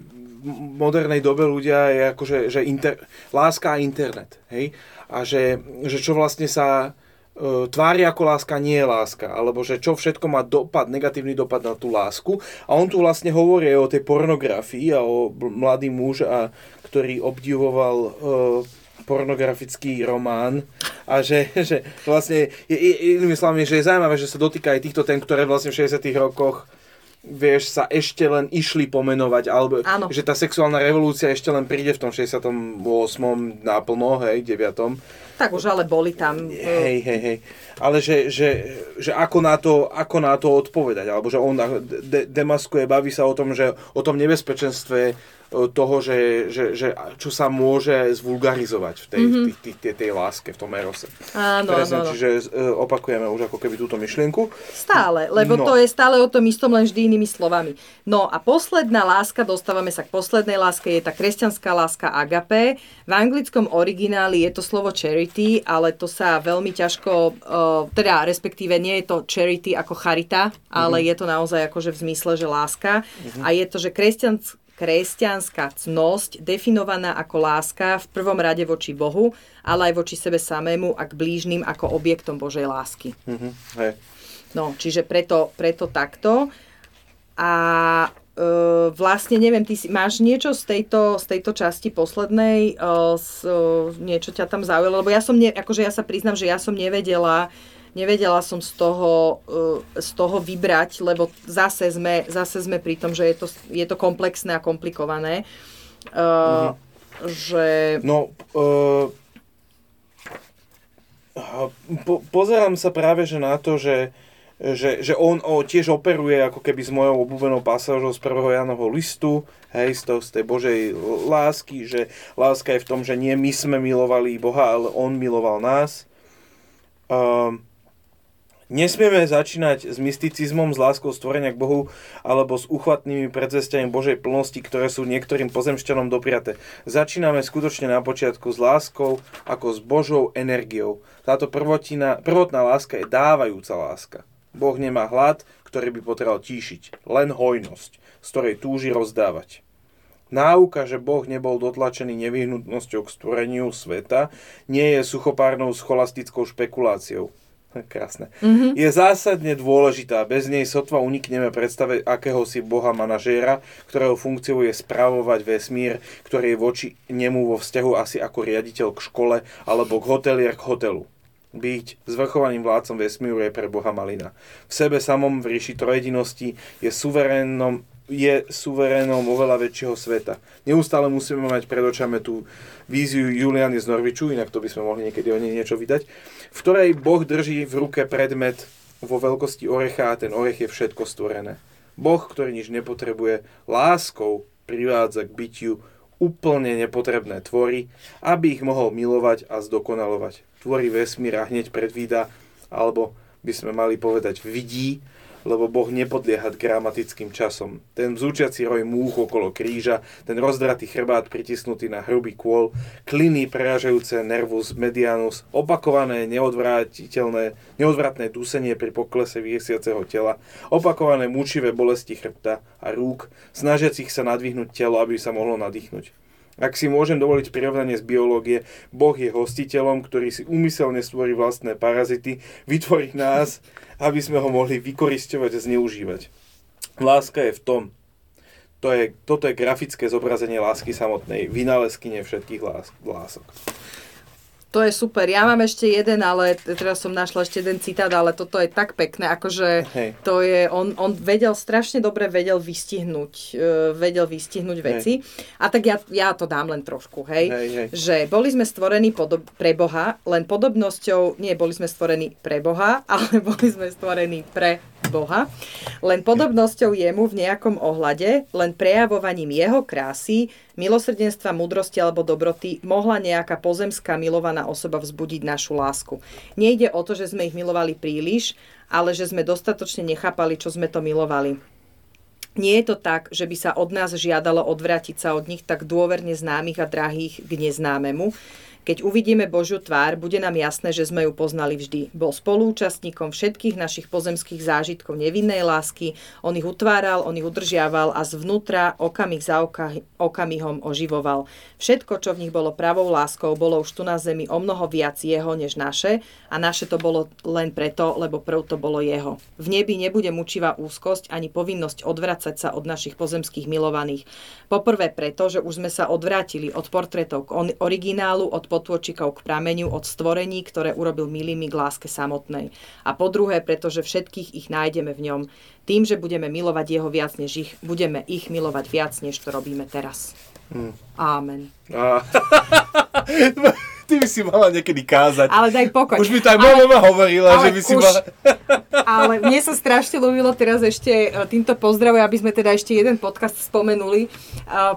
modernej dobe ľudia je akože, že inter, láska a internet, hej? A že, že čo vlastne sa e, tvári ako láska, nie je láska, alebo že čo všetko má dopad, negatívny dopad na tú lásku. A on tu vlastne hovorí o tej pornografii a o mladý muž, a, ktorý obdivoval e, pornografický román a že, že vlastne, je, inými slovami, že je zaujímavé, že sa dotýka aj týchto tém, ktoré vlastne v 60 rokoch vieš, sa ešte len išli pomenovať, alebo Áno. že tá sexuálna revolúcia ešte len príde v tom 68. náplno, hej, 9. Tak už ale boli tam. Hej, hej, hej. Ale že, že, že ako, na to, ako na to odpovedať, alebo že on de- demaskuje, baví sa o tom, že o tom nebezpečenstve toho, že, že, že čo sa môže zvulgarizovať v tej, mm-hmm. tých, tej, tej láske, v tom erose. Áno, Presne, áno, áno. čiže e, opakujeme už ako keby túto myšlienku. Stále, lebo No. to je stále o tom istom, len vždy inými slovami. No a posledná láska, dostávame sa k poslednej láske, je tá kresťanská láska agape. V anglickom origináli je to slovo charity, ale to sa veľmi ťažko, uh, teda respektíve nie je to charity ako charita, ale je to naozaj akože v zmysle, že láska. A je to, že kresťans, kresťanská cnosť definovaná ako láska v prvom rade voči Bohu, ale aj voči sebe samému a k blížnym ako objektom Božej lásky. Mhm, hej. No, čiže preto, preto takto. A e, vlastne neviem, ty si, máš niečo z tejto, z tejto časti poslednej, e, z, e, niečo ťa tam zaujalo? Lebo ja som, ne, akože ja sa priznam, že ja som nevedela, nevedela som z toho, z toho vybrať, lebo zase sme, zase sme pri tom, že je to, je to komplexné a komplikované. E, Že... No, uh, po, pozerám sa práve že na to, že, že, že on o, tiež operuje ako keby s mojou obľúbenou pasážou z 1. Janovho listu, hej, z, toho, z tej Božej lásky, že láska je v tom, že nie my sme milovali Boha, ale On miloval nás. Um, Nesmieme začínať s mysticizmom, s láskou stvorenia k Bohu alebo s uchvatnými predzvestiami Božej plnosti, ktoré sú niektorým pozemšťanom dopriate. Začíname skutočne na počiatku s láskou ako s Božou energiou. Táto prvotina, prvotná láska je dávajúca láska. Boh nemá hlad, ktorý by potreboval tíšiť, len hojnosť, z ktorej túži rozdávať. Náuka, že Boh nebol dotlačený nevyhnutnosťou k stvoreniu sveta, nie je suchopárnou scholastickou špekuláciou. Krásne. Mm-hmm. Je zásadne dôležitá. Bez nej sotva unikneme predstave akéhosi boha manažéra, ktorého funkciou je správovať vesmír, ktorý je voči nemu vo vzťahu asi ako riaditeľ k škole alebo k hotelier k hotelu. Byť zvrchovaným vládcom vesmíru je pre Boha malina. V sebe samom v ríši trojedinosti je suverénnom je suverénom oveľa väčšieho sveta. Neustále musíme mať pred očami tú víziu Juliany z Norviču, inak to by sme mohli niekedy o nej niečo vydať, v ktorej Boh drží v ruke predmet vo veľkosti orecha a ten orech je všetko stvorené. Boh, ktorý nič nepotrebuje, láskou privádza k bytiu úplne nepotrebné tvory, aby ich mohol milovať a zdokonalovať. Tvorí vesmír a hneď predvída, alebo by sme mali povedať vidí, lebo Boh nepodlieha gramatickým časom. Ten vzúčiaci roj múch okolo kríža, ten rozdratý chrbát pritisnutý na hrubý kôl, kliny prerážajúce nervus medianus, opakované neodvrátiteľné, neodvratné dusenie pri poklese vysiaceho tela, opakované mučivé bolesti chrbta a rúk, snažiacich sa nadvihnúť telo, aby sa mohlo nadýchnuť. Ak si môžem dovoliť prirovnanie z biológie, Boh je hostiteľom, ktorý si úmyselne stvorí vlastné parazity, vytvorí nás, aby sme ho mohli vykoristovať a zneužívať. Láska je v tom. To je, toto je grafické zobrazenie lásky samotnej, vynálezkyne všetkých lás, lások. To je super. Ja mám ešte jeden, ale teraz som našla ešte jeden citát, ale toto je tak pekné, akože Hej. to je, on, on vedel, strašne dobre vedel vystihnúť, uh, vedel vystihnúť veci. A tak ja, ja to dám len trošku, hej. Hej, hej. Že boli sme stvorení podob, pre Boha, len podobnosťou, nie boli sme stvorení pre Boha, ale boli sme stvorení pre Boha, len podobnosťou jemu v nejakom ohľade, len prejavovaním jeho krásy, milosrdenstva, múdrosti alebo dobroty mohla nejaká pozemská milovaná osoba vzbudiť našu lásku. Nejde o to, že sme ich milovali príliš, ale že sme dostatočne nechápali, čo sme to milovali. Nie je to tak, že by sa od nás žiadalo odvrátiť sa od nich tak dôverne známych a drahých k neznámemu. Keď uvidíme Božiu tvár, bude nám jasné, že sme ju poznali vždy. Bol spolúčastníkom všetkých našich pozemských zážitkov nevinnej lásky, on ich utváral, on ich udržiaval a zvnútra okamih za okamihom oživoval. Všetko, čo v nich bolo pravou láskou, bolo už tu na zemi o mnoho viac jeho než naše a naše to bolo len preto, lebo prv to bolo jeho. V nebi nebude mučivá úzkosť ani povinnosť odvracať sa od našich pozemských milovaných. Poprvé preto, že už sme sa odvrátili od portrétov k originálu, od potôčikov k prameniu od stvorení, ktoré urobil milými k láske samotnej. A po druhé, pretože všetkých ich nájdeme v ňom. Tým, že budeme milovať jeho viac než ich, budeme ich milovať viac, než to robíme teraz. Hmm. Amen. Ty by si mala niekedy kázať. Ale daj pokoj. Už mi aj moja mama hovorila, že by si mala... ale mne sa strašne ľúbilo teraz ešte e, týmto pozdravujem, aby sme teda ešte jeden podcast spomenuli. E,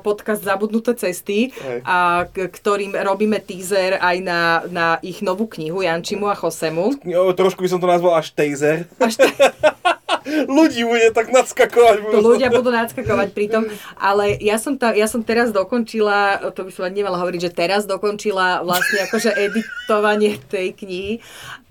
podcast Zabudnuté cesty, a, ktorým robíme teaser aj na, na ich novú knihu Jančimu a Chosemu. Jo, trošku by som to nazval až teaser. Až te... ľudí bude tak nadskakovať. To ľudia budú nadskakovať pri tom, ale ja som, ta, ja som teraz dokončila, to by som nemala hovoriť, že teraz dokončila vlastne akože editovanie tej knihy.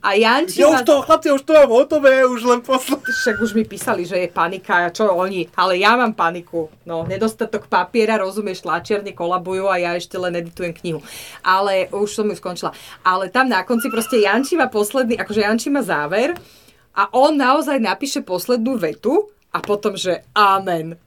A Janči... Ja už to, chlapci, už to mám hotové, už len poslať. Však už mi písali, že je panika, čo oni, ale ja mám paniku. No, nedostatok papiera, rozumieš, tlačiarne kolabujú a ja ešte len editujem knihu. Ale už som ju skončila. Ale tam na konci proste Janči má posledný, akože Janči má záver, a on naozaj napíše poslednú vetu a potom, že amen.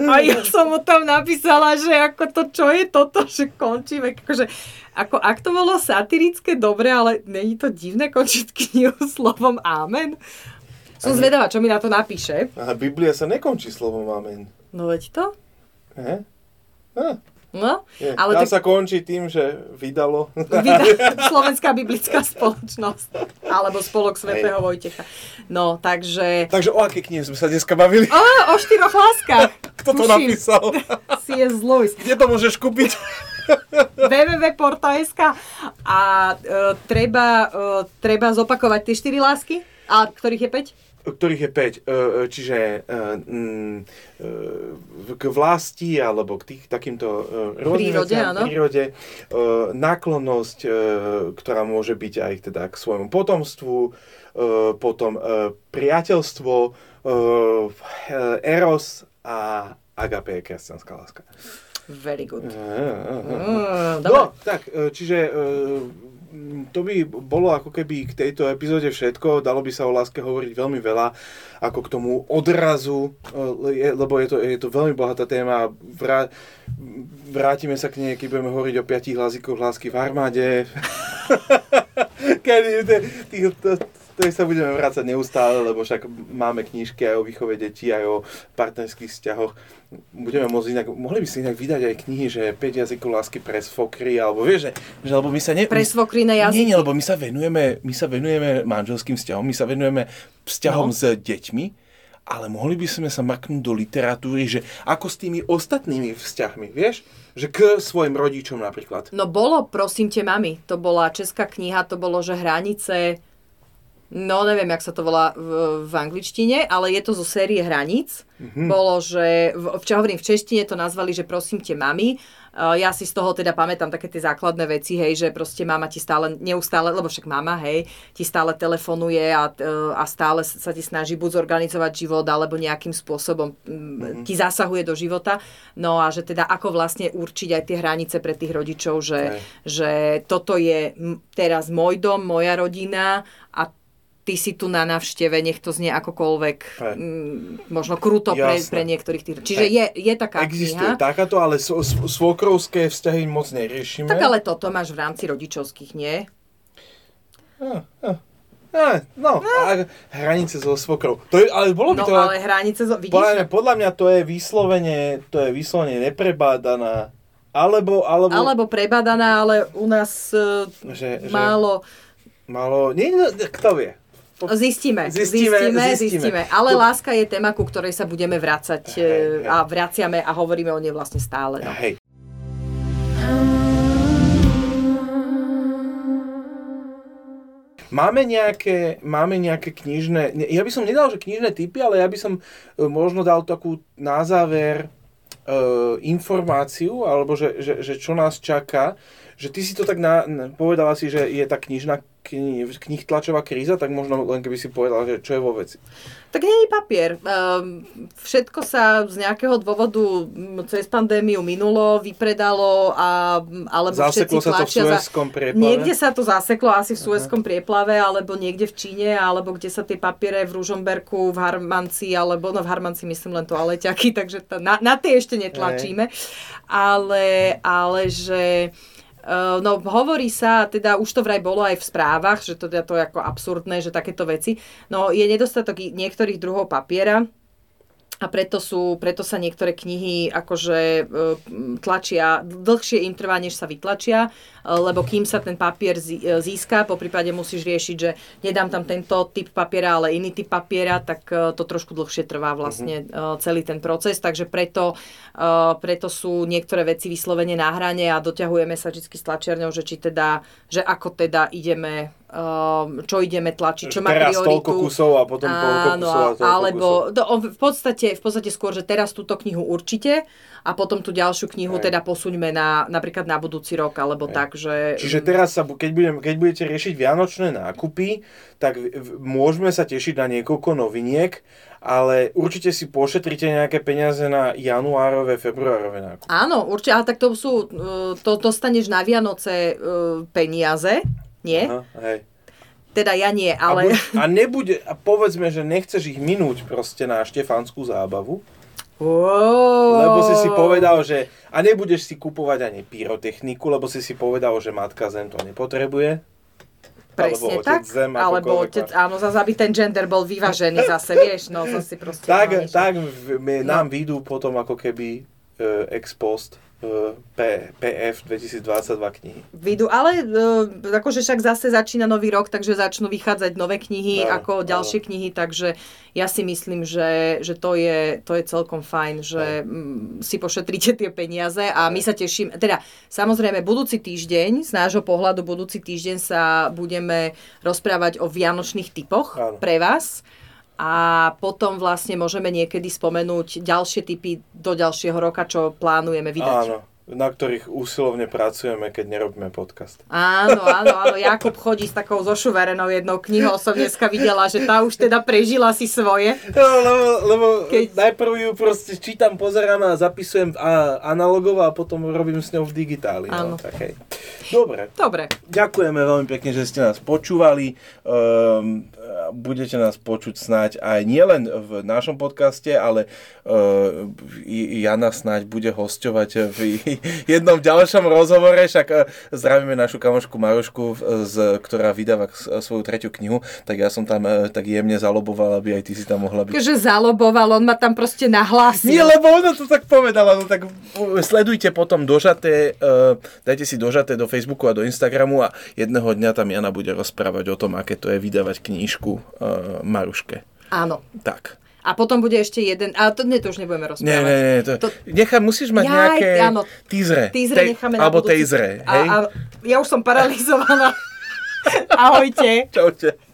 A ja som mu tam napísala, že ako to, čo je toto, že končíme. Akože, ako, ak to bolo satirické, dobre, ale není to divné končiť knihu slovom amen? Som zvedavá, čo mi na to napíše. A Biblia sa nekončí slovom amen. No veď to. Eh? Ah. No, Je, ale tak... sa končí tým, že vydalo. Vyda... Slovenská biblická spoločnosť. Alebo spolok svätého Vojtecha. No, takže... Takže o aké knihe sme sa dneska bavili? O, o štyroch láskach. Kto to Tuším. napísal? C.S. Lewis. Kde to môžeš kúpiť? www.porta.sk a uh, treba, uh, treba zopakovať tie štyri lásky, a ktorých je 5? Ktorých je 5, e, e, čiže e, mm, k vlasti alebo k tých, takýmto prírode, áno. prírode, náklonnosť, ktorá môže byť aj teda k svojmu potomstvu, potom priateľstvo, eros a agape je kresťanská láska. Very good. Uh. No, tak, čiže to by bolo ako keby k tejto epizóde všetko. Dalo by sa o láske hovoriť veľmi veľa, ako k tomu odrazu, e, lebo je to, je to veľmi bohatá téma. Vrá, vrátime sa k nej, keď budeme hovoriť o piatich jazykoch lásky v armáde. Kedy, tých, ktorej sa budeme vrácať neustále, lebo však máme knižky aj o výchove detí, aj o partnerských vzťahoch. Budeme môcť inak, mohli by si inak vydať aj knihy, že 5 jazykov lásky pre svokry, alebo vieš, že, že lebo my sa ne... Pre svokry na jazyky? Nie, nie, lebo my sa venujeme, my sa venujeme manželským vzťahom, my sa venujeme vzťahom no. s deťmi, ale mohli by sme sa maknúť do literatúry, že ako s tými ostatnými vzťahmi, vieš? Že k svojim rodičom napríklad. No bolo, prosím te, mami. To bola česká kniha, to bolo, že hranice No, neviem, jak sa to volá v, v angličtine, ale je to zo série Hraníc. Mm-hmm. Bolo, že, v, čo hovorím, v češtine to nazvali, že prosím te mami. Uh, ja si z toho teda pamätám také tie základné veci, hej, že proste mama ti stále, neustále, lebo však mama, hej, ti stále telefonuje a, uh, a stále sa ti snaží buď zorganizovať život, alebo nejakým spôsobom mm-hmm. ti zasahuje do života. No a že teda ako vlastne určiť aj tie hranice pre tých rodičov, že, že toto je teraz môj dom, moja rodina a ty si tu na navšteve, nech to znie akokoľvek, m, možno kruto pre, pre niektorých tých. Čiže je, je taká Existuje kniha. takáto, ale svokrovské vzťahy moc neriešime. Tak ale toto máš v rámci rodičovských, nie? Ah, ah. Ah, no, ah. hranice so svokrou. To je, ale bolo by no, to... ale hranice so... Vidíš? Podľa mňa, podľa mňa to je vyslovene, to je vyslovene neprebádaná, alebo, alebo... Alebo prebádaná, ale u nás uh, že, málo... Že, málo... Nie, kto vie? Zistíme, zistíme, zistíme, zistíme. Ale láska je téma, ku ktorej sa budeme vrácať hej, hej. a vraciame a hovoríme o nej vlastne stále. No. Hej. Máme nejaké, máme nejaké knižné, ja by som nedal, že knižné typy, ale ja by som e, možno dal takú na záver informáciu, alebo že, že, že čo nás čaká, že ty si to tak na, povedala si, že je tá knižná knih, knih tlačová kríza, tak možno len keby si povedal, že čo je vo veci. Tak nie je papier. Um, všetko sa z nejakého dôvodu cez pandémiu minulo, vypredalo, a, alebo zaseklo sa to v Suezkom prieplave? Niekde sa to zaseklo asi v Suezkom prieplave, alebo niekde v Číne, alebo kde sa tie papiere v Ružomberku, v Harmanci, alebo no v Harmanci myslím len to aleťaky, takže to, na, na tie ešte netlačíme. Ale, ale že Uh, no hovorí sa, teda už to vraj bolo aj v správach, že to, to je ako absurdné, že takéto veci. No je nedostatok niektorých druhov papiera, a preto, sú, preto sa niektoré knihy akože e, tlačia, dlhšie im trvá, než sa vytlačia, e, lebo kým sa ten papier e, získa, po prípade musíš riešiť, že nedám tam tento typ papiera, ale iný typ papiera, tak to trošku dlhšie trvá vlastne uh-huh. celý ten proces, takže preto, preto sú niektoré veci vyslovene na hrane a doťahujeme sa vždy s tlačiarňou, že či teda, že ako teda ideme čo ideme tlačiť, čo má teraz prioritu. toľko kusov a potom toľko kusov a alebo kusov. Do, v, podstate, v podstate skôr, že teraz túto knihu určite a potom tú ďalšiu knihu Hej. teda posuňme na, napríklad na budúci rok, alebo Hej. tak, že... Čiže teraz, sa, keď, budem, keď budete riešiť vianočné nákupy, tak môžeme sa tešiť na niekoľko noviniek, ale určite si pošetrite nejaké peniaze na januárové, februárové nákupy. Áno, určite, ale tak to sú, e, to dostaneš na Vianoce e, peniaze, nie? Aha, hej. Teda ja nie, ale... A, buď, a nebude, a povedzme, že nechceš ich minúť proste na štefanskú zábavu, Wow. Lebo si si povedal, že... A nebudeš si kupovať ani pyrotechniku, lebo si si povedal, že matka zem to nepotrebuje. Presne alebo tak, zem, alebo otec, áno, zase aby ten gender bol vyvážený zase, vieš, no zase proste... Tak, tak nám no. výjdu potom ako keby uh, ex post P, PF 2022 knihy. Vyjdú, ale uh, akože však zase začína nový rok, takže začnú vychádzať nové knihy no, ako ďalšie no. knihy, takže ja si myslím, že, že to, je, to je celkom fajn, že no. si pošetríte tie peniaze a my sa teším. Teda samozrejme budúci týždeň, z nášho pohľadu budúci týždeň sa budeme rozprávať o vianočných typoch no. pre vás a potom vlastne môžeme niekedy spomenúť ďalšie typy do ďalšieho roka, čo plánujeme vydať. Áno, na ktorých úsilovne pracujeme, keď nerobíme podcast. Áno, áno, áno. Jakub chodí s takou zošuverenou jednou knihou. Som dneska videla, že tá už teda prežila si svoje. No, lebo, lebo keď... najprv ju proste čítam, pozerám a zapisujem a, analogovo a potom robím s ňou v digitáli. No, áno. No, tak hej. Dobre. Dobre. Ďakujeme veľmi pekne, že ste nás počúvali. Um, budete nás počuť snáď aj nielen v našom podcaste, ale uh, Jana snáď bude hosťovať v jednom ďalšom rozhovore, však uh, zdravíme našu kamošku Marošku, z, ktorá vydáva svoju tretiu knihu, tak ja som tam uh, tak jemne zaloboval, aby aj ty si tam mohla byť. Že zaloboval, on ma tam proste nahlásil. Nie, lebo ona to tak povedala, no tak sledujte potom dožaté, uh, dajte si dožaté do Facebooku a do Instagramu a jedného dňa tam Jana bude rozprávať o tom, aké to je vydávať knížku uh, Maruške. Áno. Tak. A potom bude ešte jeden, a to, nie, to už nebudeme rozprávať. Nie, nie, nie, to, to, nechá, musíš mať Jaj, nejaké áno, tízre. Tízre Tej, necháme na Alebo tejzre, hej? A, a ja už som paralizovaná. Ahojte. Čaute.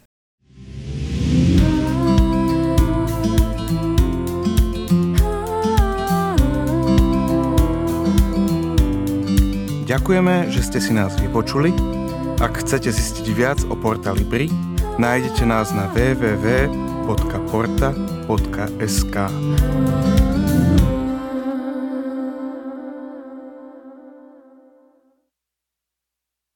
Ďakujeme, že ste si nás vypočuli. Ak chcete zistiť viac o portáli BRI, nájdete nás na www.porta.sk.